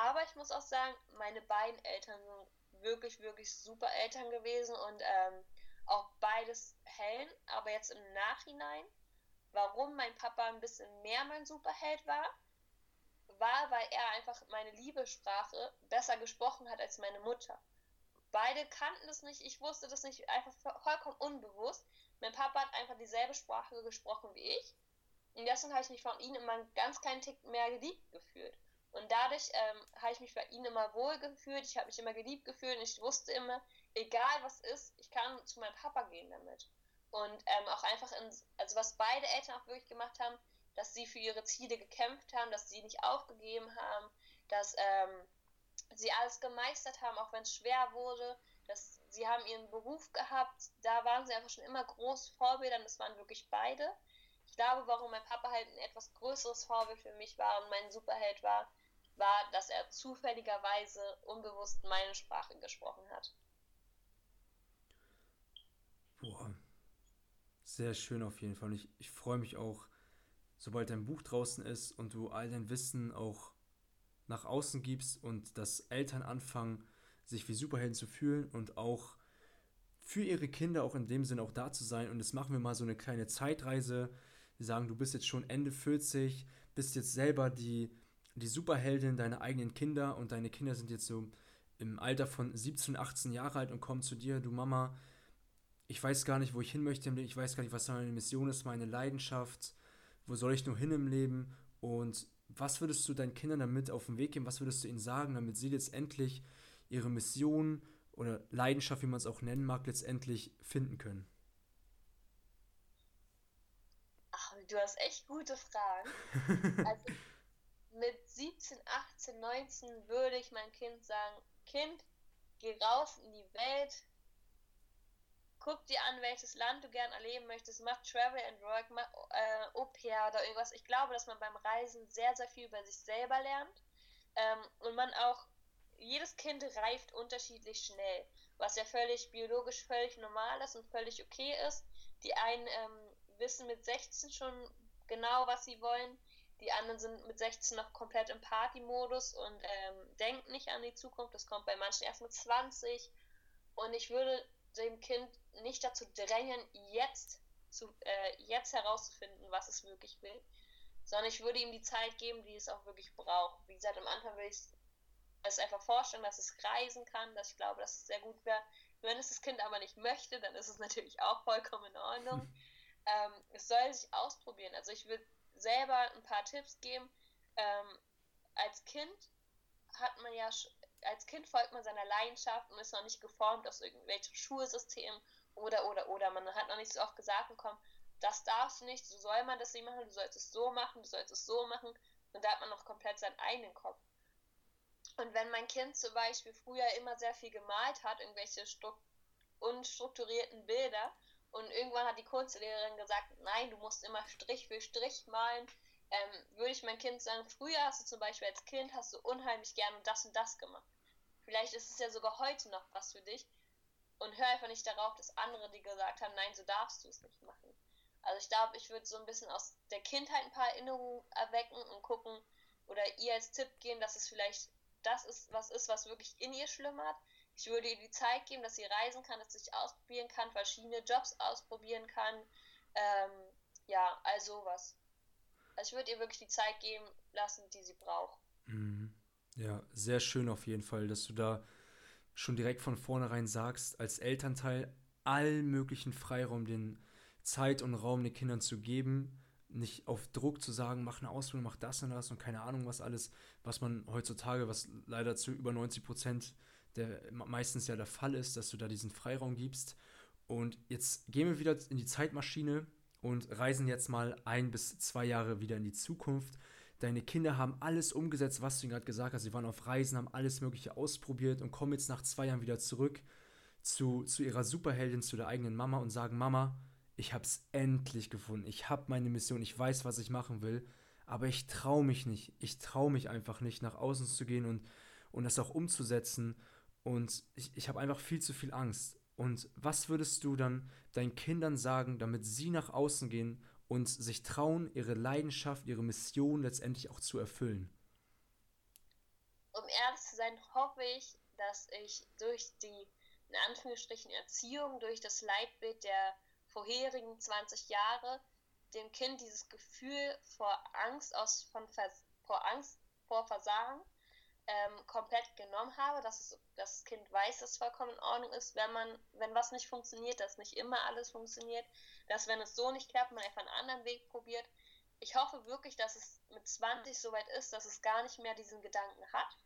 Aber ich muss auch sagen, meine beiden Eltern sind wirklich, wirklich super Eltern gewesen und ähm, auch beides hellen. Aber jetzt im Nachhinein, warum mein Papa ein bisschen mehr mein Superheld war, war, weil er einfach meine Liebessprache besser gesprochen hat als meine Mutter. Beide kannten es nicht, ich wusste das nicht, einfach vollkommen unbewusst. Mein Papa hat einfach dieselbe Sprache gesprochen wie ich. Und deswegen habe ich mich von ihm immer einen ganz kleinen Tick mehr geliebt gefühlt. Und dadurch ähm, habe ich mich bei ihm immer wohl gefühlt, ich habe mich immer geliebt gefühlt und ich wusste immer, egal was ist, ich kann zu meinem Papa gehen damit. Und ähm, auch einfach, in, also was beide Eltern auch wirklich gemacht haben, dass sie für ihre Ziele gekämpft haben, dass sie nicht aufgegeben haben, dass ähm, sie alles gemeistert haben, auch wenn es schwer wurde, dass sie haben ihren Beruf gehabt, da waren sie einfach schon immer groß Vorbilder und das waren wirklich beide. Ich glaube, warum mein Papa halt ein etwas größeres Vorbild für mich war und mein Superheld war, war, dass er zufälligerweise unbewusst meine Sprache gesprochen hat. Boah, sehr schön auf jeden Fall. Ich, ich freue mich auch, sobald dein Buch draußen ist und du all dein Wissen auch nach außen gibst und dass Eltern anfangen, sich wie Superhelden zu fühlen und auch für ihre Kinder auch in dem Sinne auch da zu sein. Und jetzt machen wir mal so eine kleine Zeitreise. Wir sagen, du bist jetzt schon Ende 40, bist jetzt selber die, die Superheldin deiner eigenen Kinder und deine Kinder sind jetzt so im Alter von 17, 18 Jahre alt und kommen zu dir, du Mama, ich weiß gar nicht, wo ich hin möchte im Leben, ich weiß gar nicht, was meine Mission ist, meine Leidenschaft, wo soll ich nur hin im Leben? Und was würdest du deinen Kindern damit auf den Weg geben, was würdest du ihnen sagen, damit sie letztendlich ihre Mission oder Leidenschaft, wie man es auch nennen mag, letztendlich finden können? Ach, du hast echt gute Fragen. also mit 17, 18, 19 würde ich meinem Kind sagen, Kind, geh raus in die Welt, guck dir an, welches Land du gern erleben möchtest, mach Travel and Work, mach äh, Au pair oder irgendwas. Ich glaube, dass man beim Reisen sehr, sehr viel über sich selber lernt ähm, und man auch jedes Kind reift unterschiedlich schnell, was ja völlig biologisch völlig normal ist und völlig okay ist. Die einen ähm, wissen mit 16 schon genau, was sie wollen, die anderen sind mit 16 noch komplett im Party-Modus und ähm, denken nicht an die Zukunft. Das kommt bei manchen erst mit 20. Und ich würde dem Kind nicht dazu drängen, jetzt, zu, äh, jetzt herauszufinden, was es wirklich will, sondern ich würde ihm die Zeit geben, die es auch wirklich braucht. Wie gesagt, am Anfang will ich es einfach vorstellen, dass es reisen kann, dass ich glaube, dass es sehr gut wäre. Wenn es das Kind aber nicht möchte, dann ist es natürlich auch vollkommen in Ordnung. ähm, es soll sich ausprobieren. Also ich würde selber ein paar Tipps geben. ähm, als Kind hat man ja, als Kind folgt man seiner Leidenschaft und ist noch nicht geformt aus irgendwelchen Schulsystemen oder, oder, oder. Man hat noch nicht so oft gesagt bekommen, das darfst du nicht, so soll man das nicht machen, du sollst es so machen, du sollst es so machen. Und da hat man noch komplett seinen eigenen Kopf. Und wenn mein Kind zum Beispiel früher immer sehr viel gemalt hat, irgendwelche unstrukturierten Bilder, und irgendwann hat die Kunstlehrerin gesagt, nein, du musst immer Strich für Strich malen, ähm, würde ich mein Kind sagen, früher hast du zum Beispiel als Kind, hast du unheimlich gerne das und das gemacht. Vielleicht ist es ja sogar heute noch was für dich. Und hör einfach nicht darauf, dass andere dir gesagt haben, nein, so darfst du es nicht machen. Also ich glaube, ich würde so ein bisschen aus der Kindheit ein paar Erinnerungen erwecken und gucken oder ihr als Tipp geben, dass es vielleicht das ist, was ist, was wirklich in ihr schlummert. Ich würde ihr die Zeit geben, dass sie reisen kann, dass sie sich ausprobieren kann, verschiedene Jobs ausprobieren kann. Ähm, ja, also was. Also ich würde ihr wirklich die Zeit geben lassen, die sie braucht. Mhm. Ja, sehr schön auf jeden Fall, dass du da schon direkt von vornherein sagst, als Elternteil allen möglichen Freiraum, den Zeit und Raum den Kindern zu geben, nicht auf Druck zu sagen, mach eine Ausbildung, mach das und das und keine Ahnung was alles, was man heutzutage, was leider zu über 90 Prozent der meistens ja der Fall ist, dass du da diesen Freiraum gibst. Und jetzt gehen wir wieder in die Zeitmaschine und reisen jetzt mal ein bis zwei Jahre wieder in die Zukunft. Deine Kinder haben alles umgesetzt, was du gerade gesagt hast. Sie waren auf Reisen, haben alles Mögliche ausprobiert und kommen jetzt nach zwei Jahren wieder zurück zu, zu ihrer Superheldin, zu der eigenen Mama und sagen: Mama, ich habe es endlich gefunden. Ich habe meine Mission. Ich weiß, was ich machen will. Aber ich traue mich nicht. Ich traue mich einfach nicht, nach außen zu gehen und, und das auch umzusetzen. Und ich, ich habe einfach viel zu viel Angst. Und was würdest du dann deinen Kindern sagen, damit sie nach außen gehen und sich trauen, ihre Leidenschaft, ihre Mission letztendlich auch zu erfüllen? Um ehrlich zu sein, hoffe ich, dass ich durch die, in Anführungsstrichen, Erziehung, durch das Leitbild der vorherigen 20 Jahre dem Kind dieses Gefühl vor Angst aus von Vers vor Angst vor Versagen ähm, komplett genommen habe, dass es, das Kind weiß, dass es vollkommen in Ordnung ist, wenn man, wenn was nicht funktioniert, dass nicht immer alles funktioniert, dass wenn es so nicht klappt, man einfach einen anderen Weg probiert. Ich hoffe wirklich, dass es mit 20 soweit ist, dass es gar nicht mehr diesen Gedanken hat.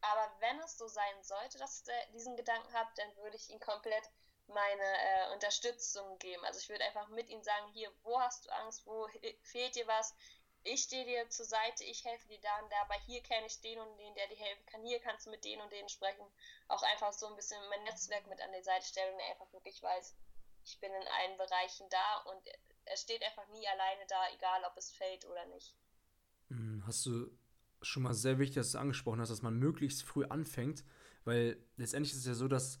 Aber wenn es so sein sollte, dass es diesen Gedanken hat, dann würde ich ihn komplett meine äh, Unterstützung geben. Also ich würde einfach mit ihnen sagen, hier, wo hast du Angst, wo fehlt dir was? Ich stehe dir zur Seite, ich helfe dir da und da, aber hier kenne ich den und den, der dir helfen kann. Hier kannst du mit denen und denen sprechen. Auch einfach so ein bisschen mein Netzwerk mit an die Seite stellen und einfach wirklich weiß, ich bin in allen Bereichen da und er steht einfach nie alleine da, egal ob es fällt oder nicht. Hm, hast du schon mal sehr wichtig, dass du angesprochen hast, dass man möglichst früh anfängt, weil letztendlich ist es ja so, dass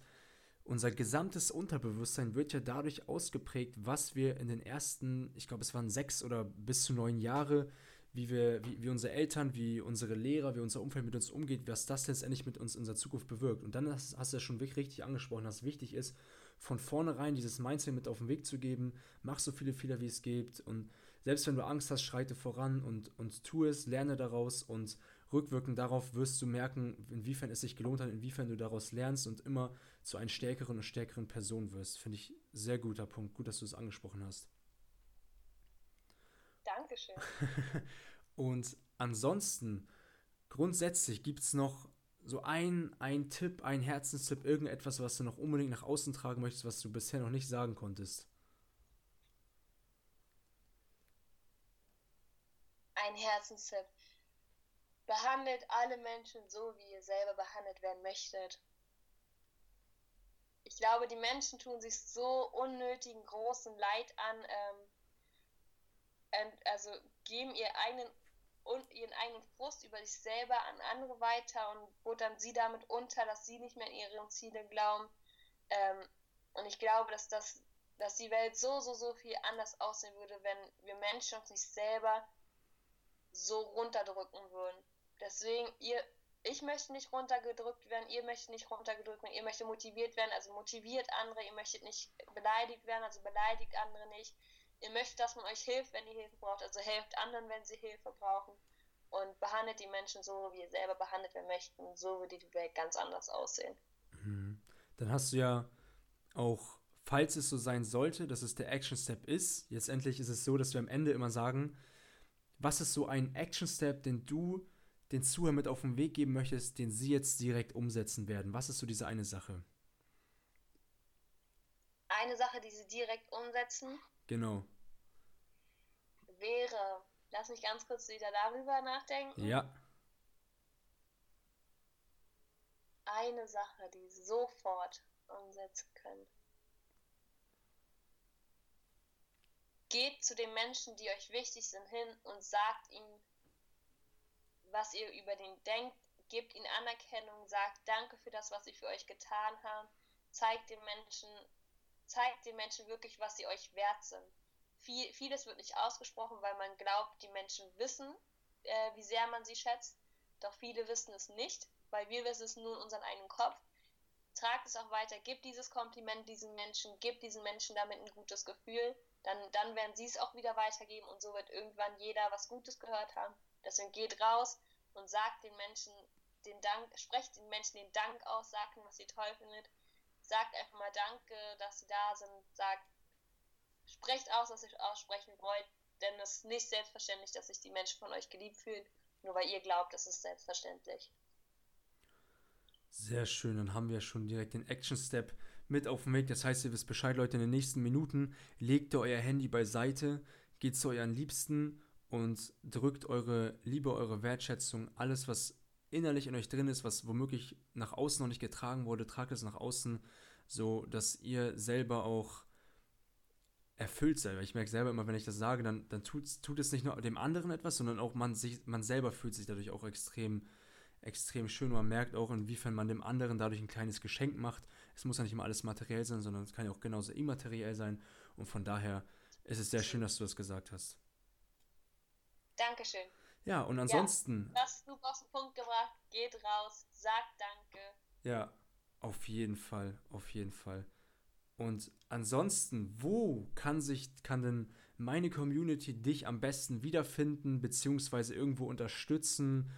unser gesamtes Unterbewusstsein wird ja dadurch ausgeprägt, was wir in den ersten, ich glaube, es waren sechs oder bis zu neun Jahre, wie wir, wie, wie unsere Eltern, wie unsere Lehrer, wie unser Umfeld mit uns umgeht, was das letztendlich mit uns in unserer Zukunft bewirkt. Und dann hast, hast du ja schon wirklich richtig angesprochen, dass es wichtig ist, von vornherein dieses Mindset mit auf den Weg zu geben, mach so viele Fehler, wie es gibt. Und selbst wenn du Angst hast, schreite voran und, und tu es, lerne daraus. Und rückwirkend darauf wirst du merken, inwiefern es sich gelohnt hat, inwiefern du daraus lernst. Und immer zu einer stärkeren und stärkeren Person wirst. Finde ich sehr guter Punkt. Gut, dass du es angesprochen hast. Dankeschön. und ansonsten, grundsätzlich gibt es noch so ein, ein Tipp, ein Herzenstipp, irgendetwas, was du noch unbedingt nach außen tragen möchtest, was du bisher noch nicht sagen konntest. Ein Herzenstipp. Behandelt alle Menschen so, wie ihr selber behandelt werden möchtet. Ich glaube, die Menschen tun sich so unnötigen großen Leid an, ähm, also geben ihr eigenen, ihren eigenen Frust über sich selber an andere weiter und buttern sie damit unter, dass sie nicht mehr an ihre Ziele glauben. Ähm, und ich glaube, dass das dass die Welt so, so, so viel anders aussehen würde, wenn wir Menschen uns nicht selber so runterdrücken würden. Deswegen, ihr, ich möchte nicht runtergedrückt werden, ihr möchtet nicht runtergedrückt werden, ihr möchtet motiviert werden, also motiviert andere, ihr möchtet nicht beleidigt werden, also beleidigt andere nicht. Ihr möchtet, dass man euch hilft, wenn ihr Hilfe braucht, also helft anderen, wenn sie Hilfe brauchen. Und behandelt die Menschen so, wie ihr selber behandelt werden möchtet. So würde die Welt ganz anders aussehen. Mhm. Dann hast du ja auch, falls es so sein sollte, dass es der Action Step ist, jetzt endlich ist es so, dass wir am Ende immer sagen, was ist so ein Action-Step, den du den Zuhörern mit auf den Weg geben möchtest, den sie jetzt direkt umsetzen werden? Was ist so diese eine Sache? Eine Sache, die sie direkt umsetzen? Genau. Wäre, lass mich ganz kurz wieder darüber nachdenken. Ja. Eine Sache, die sie sofort umsetzen können. Geht zu den Menschen, die euch wichtig sind, hin und sagt ihnen, was ihr über den denkt, gebt ihnen Anerkennung, sagt Danke für das, was sie für euch getan haben, zeigt den Menschen, zeigt den Menschen wirklich, was sie euch wert sind. Viel, vieles wird nicht ausgesprochen, weil man glaubt, die Menschen wissen, äh, wie sehr man sie schätzt, doch viele wissen es nicht, weil wir wissen es nur in unserem eigenen Kopf. Tragt es auch weiter, gebt dieses Kompliment diesen Menschen, gebt diesen Menschen damit ein gutes Gefühl, dann, dann werden sie es auch wieder weitergeben und so wird irgendwann jeder was Gutes gehört haben Deswegen geht raus und sagt den Menschen den Dank, sprecht den Menschen den Dank aus, sagt ihnen, was sie toll findet. Sagt einfach mal Danke, dass sie da sind. Sagt, sprecht aus, was ihr aussprechen wollt, denn es ist nicht selbstverständlich, dass sich die Menschen von euch geliebt fühlen, nur weil ihr glaubt, es ist selbstverständlich. Sehr schön, dann haben wir schon direkt den Action Step mit auf dem Weg. Das heißt, ihr wisst Bescheid, Leute, in den nächsten Minuten legt ihr euer Handy beiseite, geht zu euren Liebsten und drückt eure Liebe, eure Wertschätzung, alles, was innerlich in euch drin ist, was womöglich nach außen noch nicht getragen wurde, tragt es nach außen, so dass ihr selber auch erfüllt seid. Ich merke selber immer, wenn ich das sage, dann, dann tut, tut es nicht nur dem anderen etwas, sondern auch man, sich, man selber fühlt sich dadurch auch extrem, extrem schön. Man merkt auch, inwiefern man dem anderen dadurch ein kleines Geschenk macht. Es muss ja nicht immer alles materiell sein, sondern es kann ja auch genauso immateriell sein. Und von daher ist es sehr schön, dass du das gesagt hast. Dankeschön. Ja, und ansonsten. Ja, das du auf den Punkt gebracht. Geht raus, sagt Danke. Ja, auf jeden Fall, auf jeden Fall. Und ansonsten, wo kann sich, kann denn meine Community dich am besten wiederfinden, beziehungsweise irgendwo unterstützen?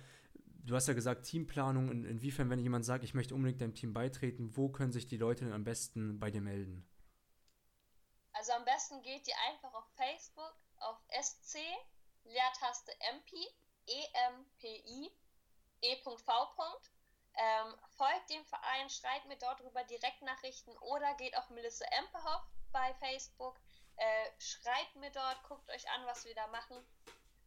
Du hast ja gesagt, Teamplanung. In, inwiefern, wenn jemand sagt, ich möchte unbedingt deinem Team beitreten, wo können sich die Leute denn am besten bei dir melden? Also am besten geht ihr einfach auf Facebook, auf SC Leertaste MP, EMPI, E.V. Ähm, folgt dem Verein, schreibt mir dort drüber Direktnachrichten oder geht auf Melissa Emperhoff bei Facebook. Äh, schreibt mir dort, guckt euch an, was wir da machen.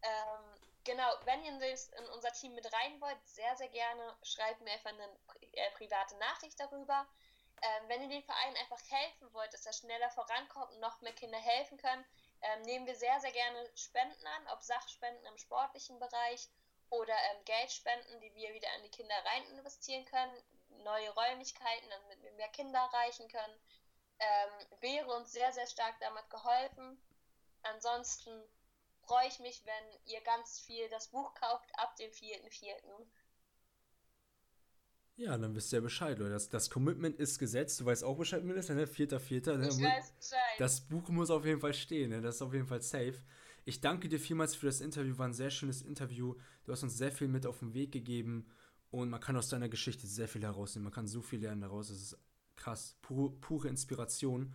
Ähm, genau, wenn ihr in unser Team mit rein wollt, sehr, sehr gerne, schreibt mir einfach eine äh, private Nachricht darüber. Ähm, wenn ihr den Verein einfach helfen wollt, dass er schneller vorankommt und noch mehr Kinder helfen können, ähm, nehmen wir sehr, sehr gerne Spenden an, ob Sachspenden im sportlichen Bereich oder ähm, Geldspenden, die wir wieder in die Kinder rein investieren können, neue Räumlichkeiten, damit wir mehr Kinder erreichen können. Ähm, wäre uns sehr, sehr stark damit geholfen. Ansonsten freue ich mich, wenn ihr ganz viel das Buch kauft ab dem 4.4. Ja, dann wisst ihr ja Bescheid, Leute. Das, das Commitment ist gesetzt. Du weißt auch Bescheid, Melissa, ne? Vierter, vierter. Ne? Ich weiß Bescheid. Das Buch muss auf jeden Fall stehen, ne? Das ist auf jeden Fall safe. Ich danke dir vielmals für das Interview. War ein sehr schönes Interview. Du hast uns sehr viel mit auf den Weg gegeben. Und man kann aus deiner Geschichte sehr viel herausnehmen. Man kann so viel lernen daraus. Das ist krass. Pure, pure Inspiration.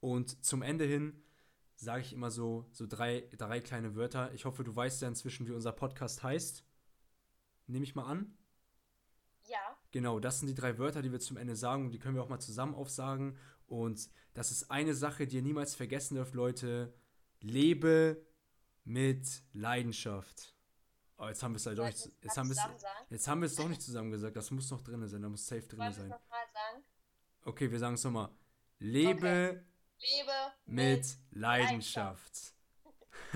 Und zum Ende hin sage ich immer so, so drei, drei kleine Wörter. Ich hoffe, du weißt ja inzwischen, wie unser Podcast heißt. Nehme ich mal an. Genau, das sind die drei Wörter, die wir zum Ende sagen und die können wir auch mal zusammen aufsagen. Und das ist eine Sache, die ihr niemals vergessen dürft, Leute. Lebe mit Leidenschaft. Oh, jetzt haben wir es halt doch nicht, jetzt haben, jetzt haben wir es doch nicht zusammen gesagt. Das muss noch drin sein, da muss safe drin sein. Sagen? Okay, wir sagen es nochmal. Lebe, okay. Lebe mit, mit Leidenschaft. Leidenschaft.